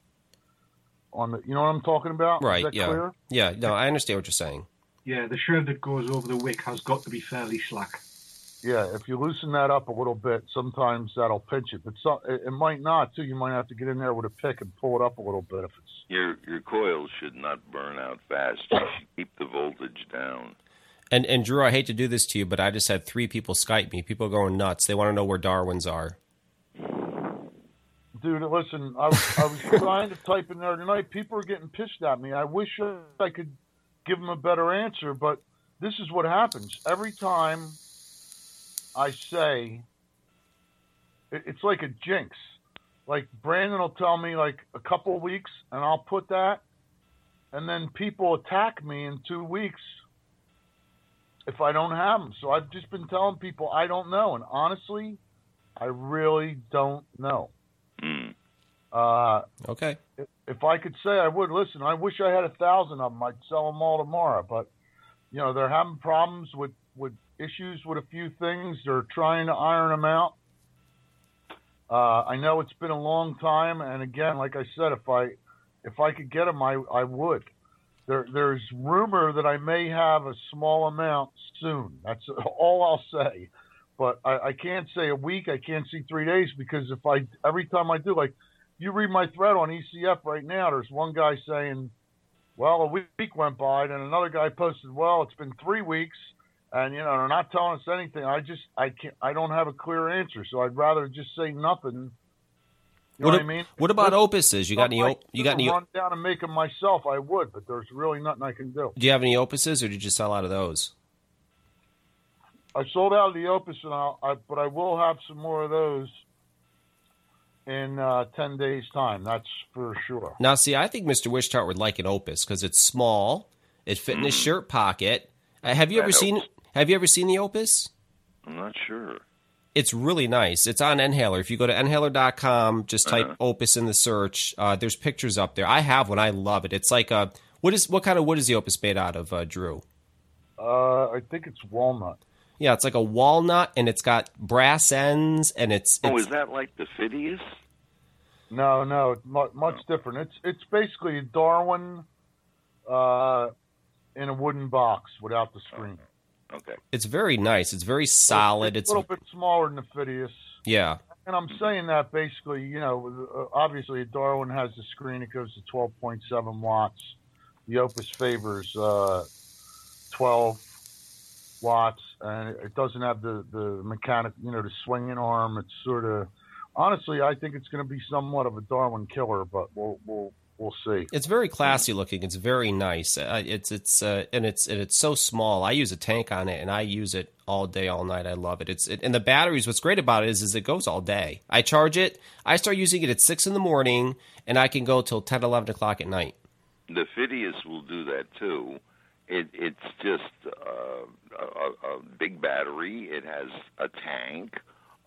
on the you know what I'm talking about? Right, yeah. clear? Yeah, no, I understand what you're saying. Yeah, the shroud that goes over the wick has got to be fairly slack. Yeah, if you loosen that up a little bit, sometimes that'll pinch it, but so, it, it might not too. You might have to get in there with a pick and pull it up a little bit if it's Your your coils should not burn out fast. You should keep the voltage down. And and Drew, I hate to do this to you, but I just had three people Skype me. People are going nuts. They want to know where Darwin's are. Dude, listen, I, was- I was trying to type in there tonight. People are getting pissed at me. I wish I could give them a better answer, but this is what happens. Every time I say, it- it's like a jinx. Like, Brandon will tell me, like, a couple weeks, and I'll put that, and then people attack me in two weeks if I don't have them. So I've just been telling people I don't know, and honestly, I really don't know. Uh, Okay. if- if I could say I would listen, I wish I had a thousand of them. I'd sell them all tomorrow. But you know, they're having problems with with issues with a few things. They're trying to iron them out. Uh, I know it's been a long time, and again, like I said, if I if I could get them, I I would. There there's rumor that I may have a small amount soon. That's all I'll say. But I, I can't say a week. I can't see three days because if I every time I do, like you read my thread on ECF right now, there's one guy saying, well, a week went by, and another guy posted, well, it's been three weeks, and you know they're not telling us anything. I just I can't I don't have a clear answer, so I'd rather just say nothing. You know what, What, I mean? what about opuses? You got any? Op- you got any? Run down and make them myself. I would, but there's really nothing I can do. Do you have any opuses, or did you sell out of those? I sold out of the Opus, and I'll, I, but I will have some more of those in uh, ten days' time. That's for sure. Now, see, I think Mr. Wishtart would like an opus because it's small. It fit in his shirt pocket. Uh, have you That ever seen? Have you ever seen the opus? I'm not sure. It's really nice. It's on Inhaler. If you go to inhaler.com, just type Opus in the search. Uh, there's pictures up there. I have one. I love it. It's like a what is what kind of wood is the Opus made out of, uh, Drew? Uh, I think it's walnut. Yeah, it's like a walnut, and it's got brass ends, and it's, Oh, is that like the Phidias? No, no, it's mu- much different. It's it's basically a Darwin uh, in a wooden box without the screen. Okay. it's very nice. It's very solid. It's It's a little bit smaller than the Phidias. yeah. And I'm saying that basically, you know, uh, obviously Darwin has the screen. It goes to 12.7 watts. The Opus favors uh, 12 watts, and it- it doesn't have the the mechanic, you know, the swinging arm. It's sort of, honestly, I think it's going to be somewhat of a Darwin killer, but we'll we'll we'll see. It's very classy looking. It's very nice. Uh, it's it's uh, and it's and it's so small. I use a tank on it, and I use it all day, all night. I love it. It's it, and the batteries. What's great about it is is it goes all day. I charge it. I start using it at six in the morning, and I can go till 10, 11 o'clock at night. The Phidias will do that too. It, it's just uh, a, a big battery. It has a tank,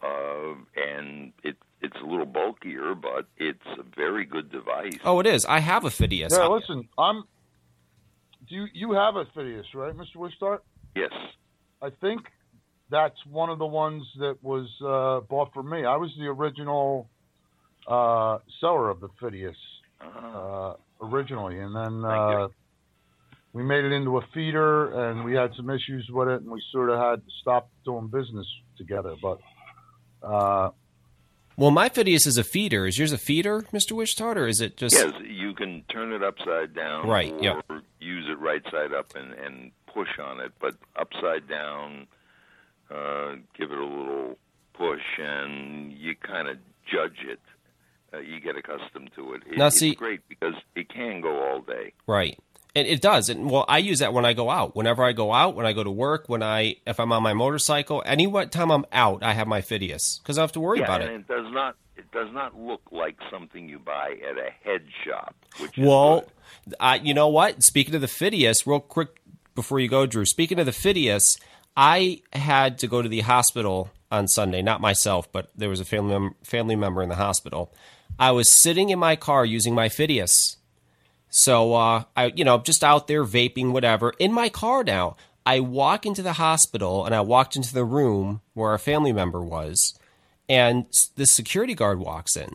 uh, and it it's a little bulkier, but it's a very good device. Oh, it is. I have a Phidias. Yeah, listen, I'm. Do you you have a Phidias, right, Mr. Wishtart? Yes. I think that's one of the ones that was uh, bought for me. I was the original uh, seller of the Phidias uh, originally, and then uh, we made it into a feeder, and we had some issues with it, and we sort of had to stop doing business together. But uh, Well, my Phidias is a feeder. Is yours a feeder, Mister Wishtart, or is it just? Yes, you can turn it upside down, Right, Or yeah. use it right side up and, and push on it, but upside down, uh, give it a little push, and you kind of judge it. Uh, you get accustomed to it. it Now, it's see- great because it can go all day. Right. And it does. And well, I use that when I go out. Whenever I go out, when I go to work, when I if I'm on my motorcycle, any what time I'm out, I have my Phidias because I don't have to worry yeah, about and it. it does not. It does not look like something you buy at a head shop. Which Well, uh, you know what? Speaking of the Phidias, real quick before you go, Drew. Speaking of the Phidias, I had to go to the hospital on Sunday. Not myself, but there was a family mem- family member in the hospital. I was sitting in my car using my Phidias. So uh, I, you know, just out there vaping, whatever, in my car now. I walk into the hospital and I walked into the room where our family member was, and the security guard walks in,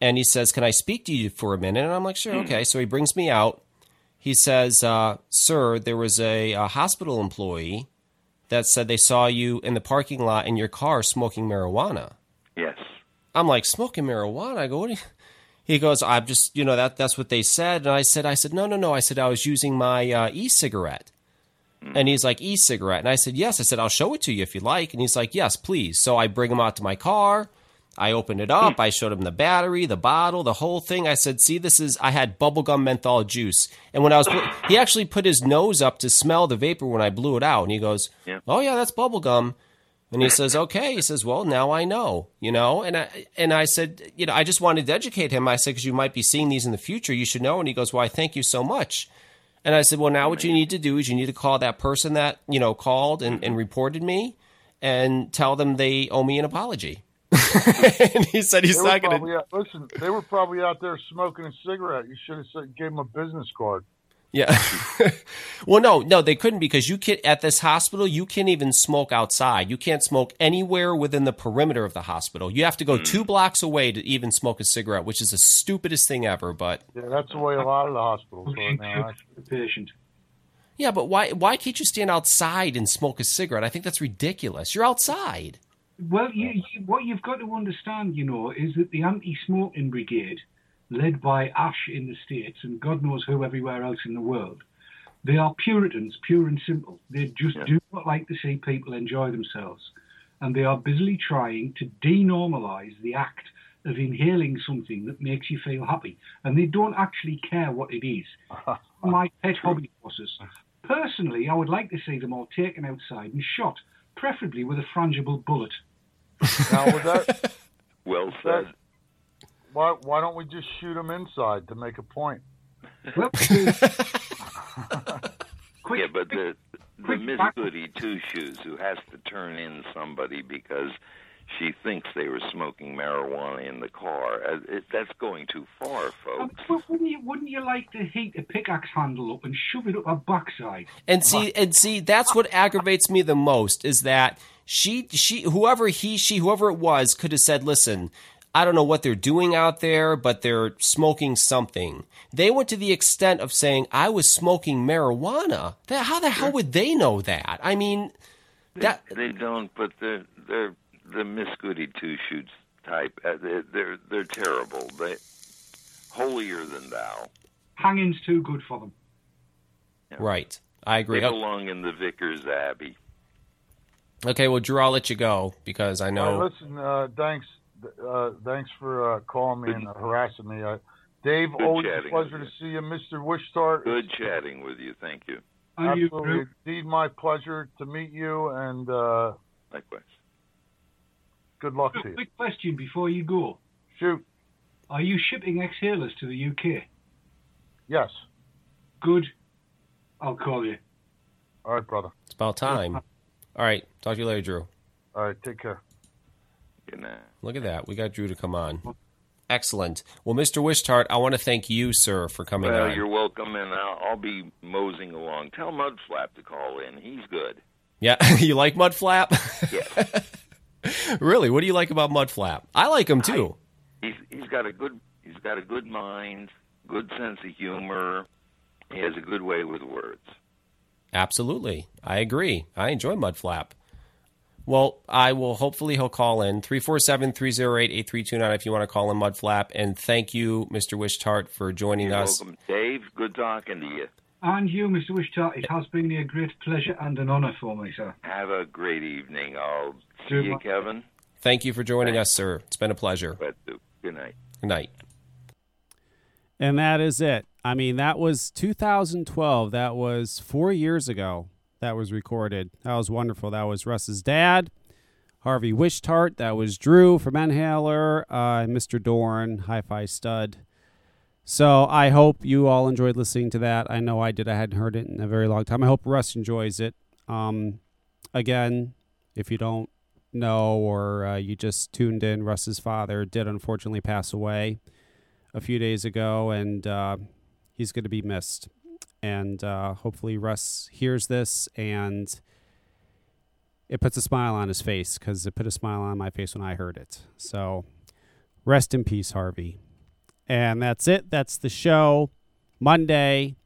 and he says, "Can I speak to you for a minute?" And I'm like, "Sure, okay." So he brings me out. He says, uh, "Sir, there was a, a hospital employee that said they saw you in the parking lot in your car smoking marijuana." yes. I'm like smoking marijuana. I go, what? He goes, I'm just, you know, that that's what they said. And I said, I said, no, no, no. I said I was using my uh, e-cigarette. And he's like, e-cigarette. And I said, yes. I said, I'll show it to you if you like. And he's like, yes, please. So I bring him out to my car. I opened it up. I showed him the battery, the bottle, the whole thing. I said, see, this is, I had bubblegum menthol juice. And when I was, he actually put his nose up to smell the vapor when I blew it out. And he goes, Yeah. oh, yeah, that's bubblegum. And he says, "Okay." He says, "Well, now I know, you know." And I and I said, "You know, I just wanted to educate him." I said, "Because you might be seeing these in the future, you should know." And he goes, "Why? thank you so much." And I said, "Well, now what you need to do is you need to call that person that you know called and, and reported me, and tell them they owe me an apology." and he said he's not going to listen. They were probably out there smoking a cigarette. You should have said, gave him a business card. Yeah. well, no, no, they couldn't because you can at this hospital you can't even smoke outside. You can't smoke anywhere within the perimeter of the hospital. You have to go two hmm. blocks away to even smoke a cigarette, which is the stupidest thing ever. But Yeah, that's the way a lot of the hospitals are now. the patient. yeah, but why why can't you stand outside and smoke a cigarette? I think that's ridiculous. You're outside. Well, you, you, what you've got to understand, you know, is that the anti-smoking brigade, led by Ash in the States and God knows who everywhere else in the world, they are Puritans, pure and simple. They just do not like to see people enjoy themselves. And they are busily trying to denormalize the act of inhaling something that makes you feel happy. And they don't actually care what it is. My pet hobby horses. Personally, I would like to see them all taken outside and shot, preferably with a frangible bullet. Now, with that, Well said. Why why don't we just shoot them inside to make a point? Quick, Yeah, but the the Miss Goody Two Shoes who has to turn in somebody because she thinks they were smoking marijuana in the car. Uh, it, that's going too far, Um, folks. but wouldn't you, wouldn't you like to heat a pickaxe handle up and shove it up her backside? And see, and see, that's what aggravates me the most is that she, she, whoever he, she, whoever it was, could have said, "Listen, I don't know what they're doing out there, but they're smoking something." They went to the extent of saying, "I was smoking marijuana." That, how the hell would they know that? I mean, that They don't, but they're they're the Miss Goody Two Shoes type. Uh, they're, they're they're terrible. They holier than thou. Hanging's too good for them. right. I agree. They Oh, belong in the Vicar's Abbey. Okay, well, Drew, I'll let you go because I Hey, know. listen, uh, thanks, uh, thanks for uh, calling me and harassing me. Uh, Dave, Good always a pleasure to see you, Mr. Wishtart. Good chatting with you. Thank you. And you, Absolutely, indeed, my pleasure to meet you, and uh, Likewise. good luck Drew, to you. quick question before you go. Shoot, Are you shipping exhalers to the UK? yes. Good. I'll call you. All right, brother. It's about time. All right, talk to you later, Drew. All right, take care. Night. Uh, Look at that. We got Drew to come on. Excellent. Well, Mr. Wishtart, I want to thank you, sir, for coming Well, on. you're welcome, and I'll, I'll be moseying along. Tell Mudflap to call in. He's good. Yeah, you like Mudflap? Yes. really? What do you like about Mudflap? I like him too. he's he's got a good he's got a good mind, good sense of humor. He has a good way with words. Absolutely. I agree. I enjoy Mudflap. Well, I will hopefully he'll call in 347-308-8329 if you want to call him Mudflap and thank you Mr. Wishtart for joining You're us. welcome, Dave. Good talking to you. And you, Mr. Wishtart, it has been a great pleasure and an honour for me, sir. Have a great evening. I'll see Good you, luck. Kevin. Thank you for joining us, sir. It's been a pleasure. Good night. Good night. And that is it. I mean, that was 2012. That was four years ago. That was recorded. That was wonderful. That was Russ's dad, Harvey Wishtart. That was Drew from Inhaler, uh, Mr. Dorn, Hi Fi Stud. So I hope you all enjoyed listening to that. I know I did. I hadn't heard it in a very long time. I hope Russ enjoys it. Um, again, if you don't know or uh, you just tuned in, Russ's father did unfortunately pass away a few days ago, and uh, he's going to be missed. And uh, hopefully, Russ hears this and it puts a smile on his face because it put a smile on my face when I heard it. So, rest in peace, Harvey. And that's it. That's the show. Monday,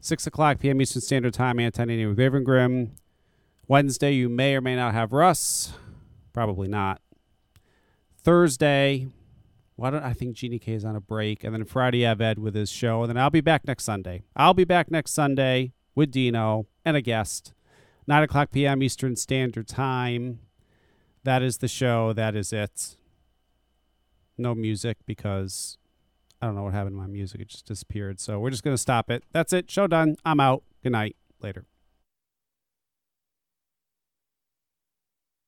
6 o'clock p.m. Eastern Standard Time, Anton with Raven. Wednesday, you may or may not have Russ. Probably not. Thursday, why don't I think Jeannie K is on a break, and then Friday I have Ed with his show, and then I'll be back next Sunday. I'll be back next Sunday with Dino and a guest, nine o'clock p.m. Eastern Standard Time. That is the show. That is it. No music because I don't know what happened to my music. It just disappeared. So we're just gonna stop it. That's it. Show done. I'm out. Good night. Later.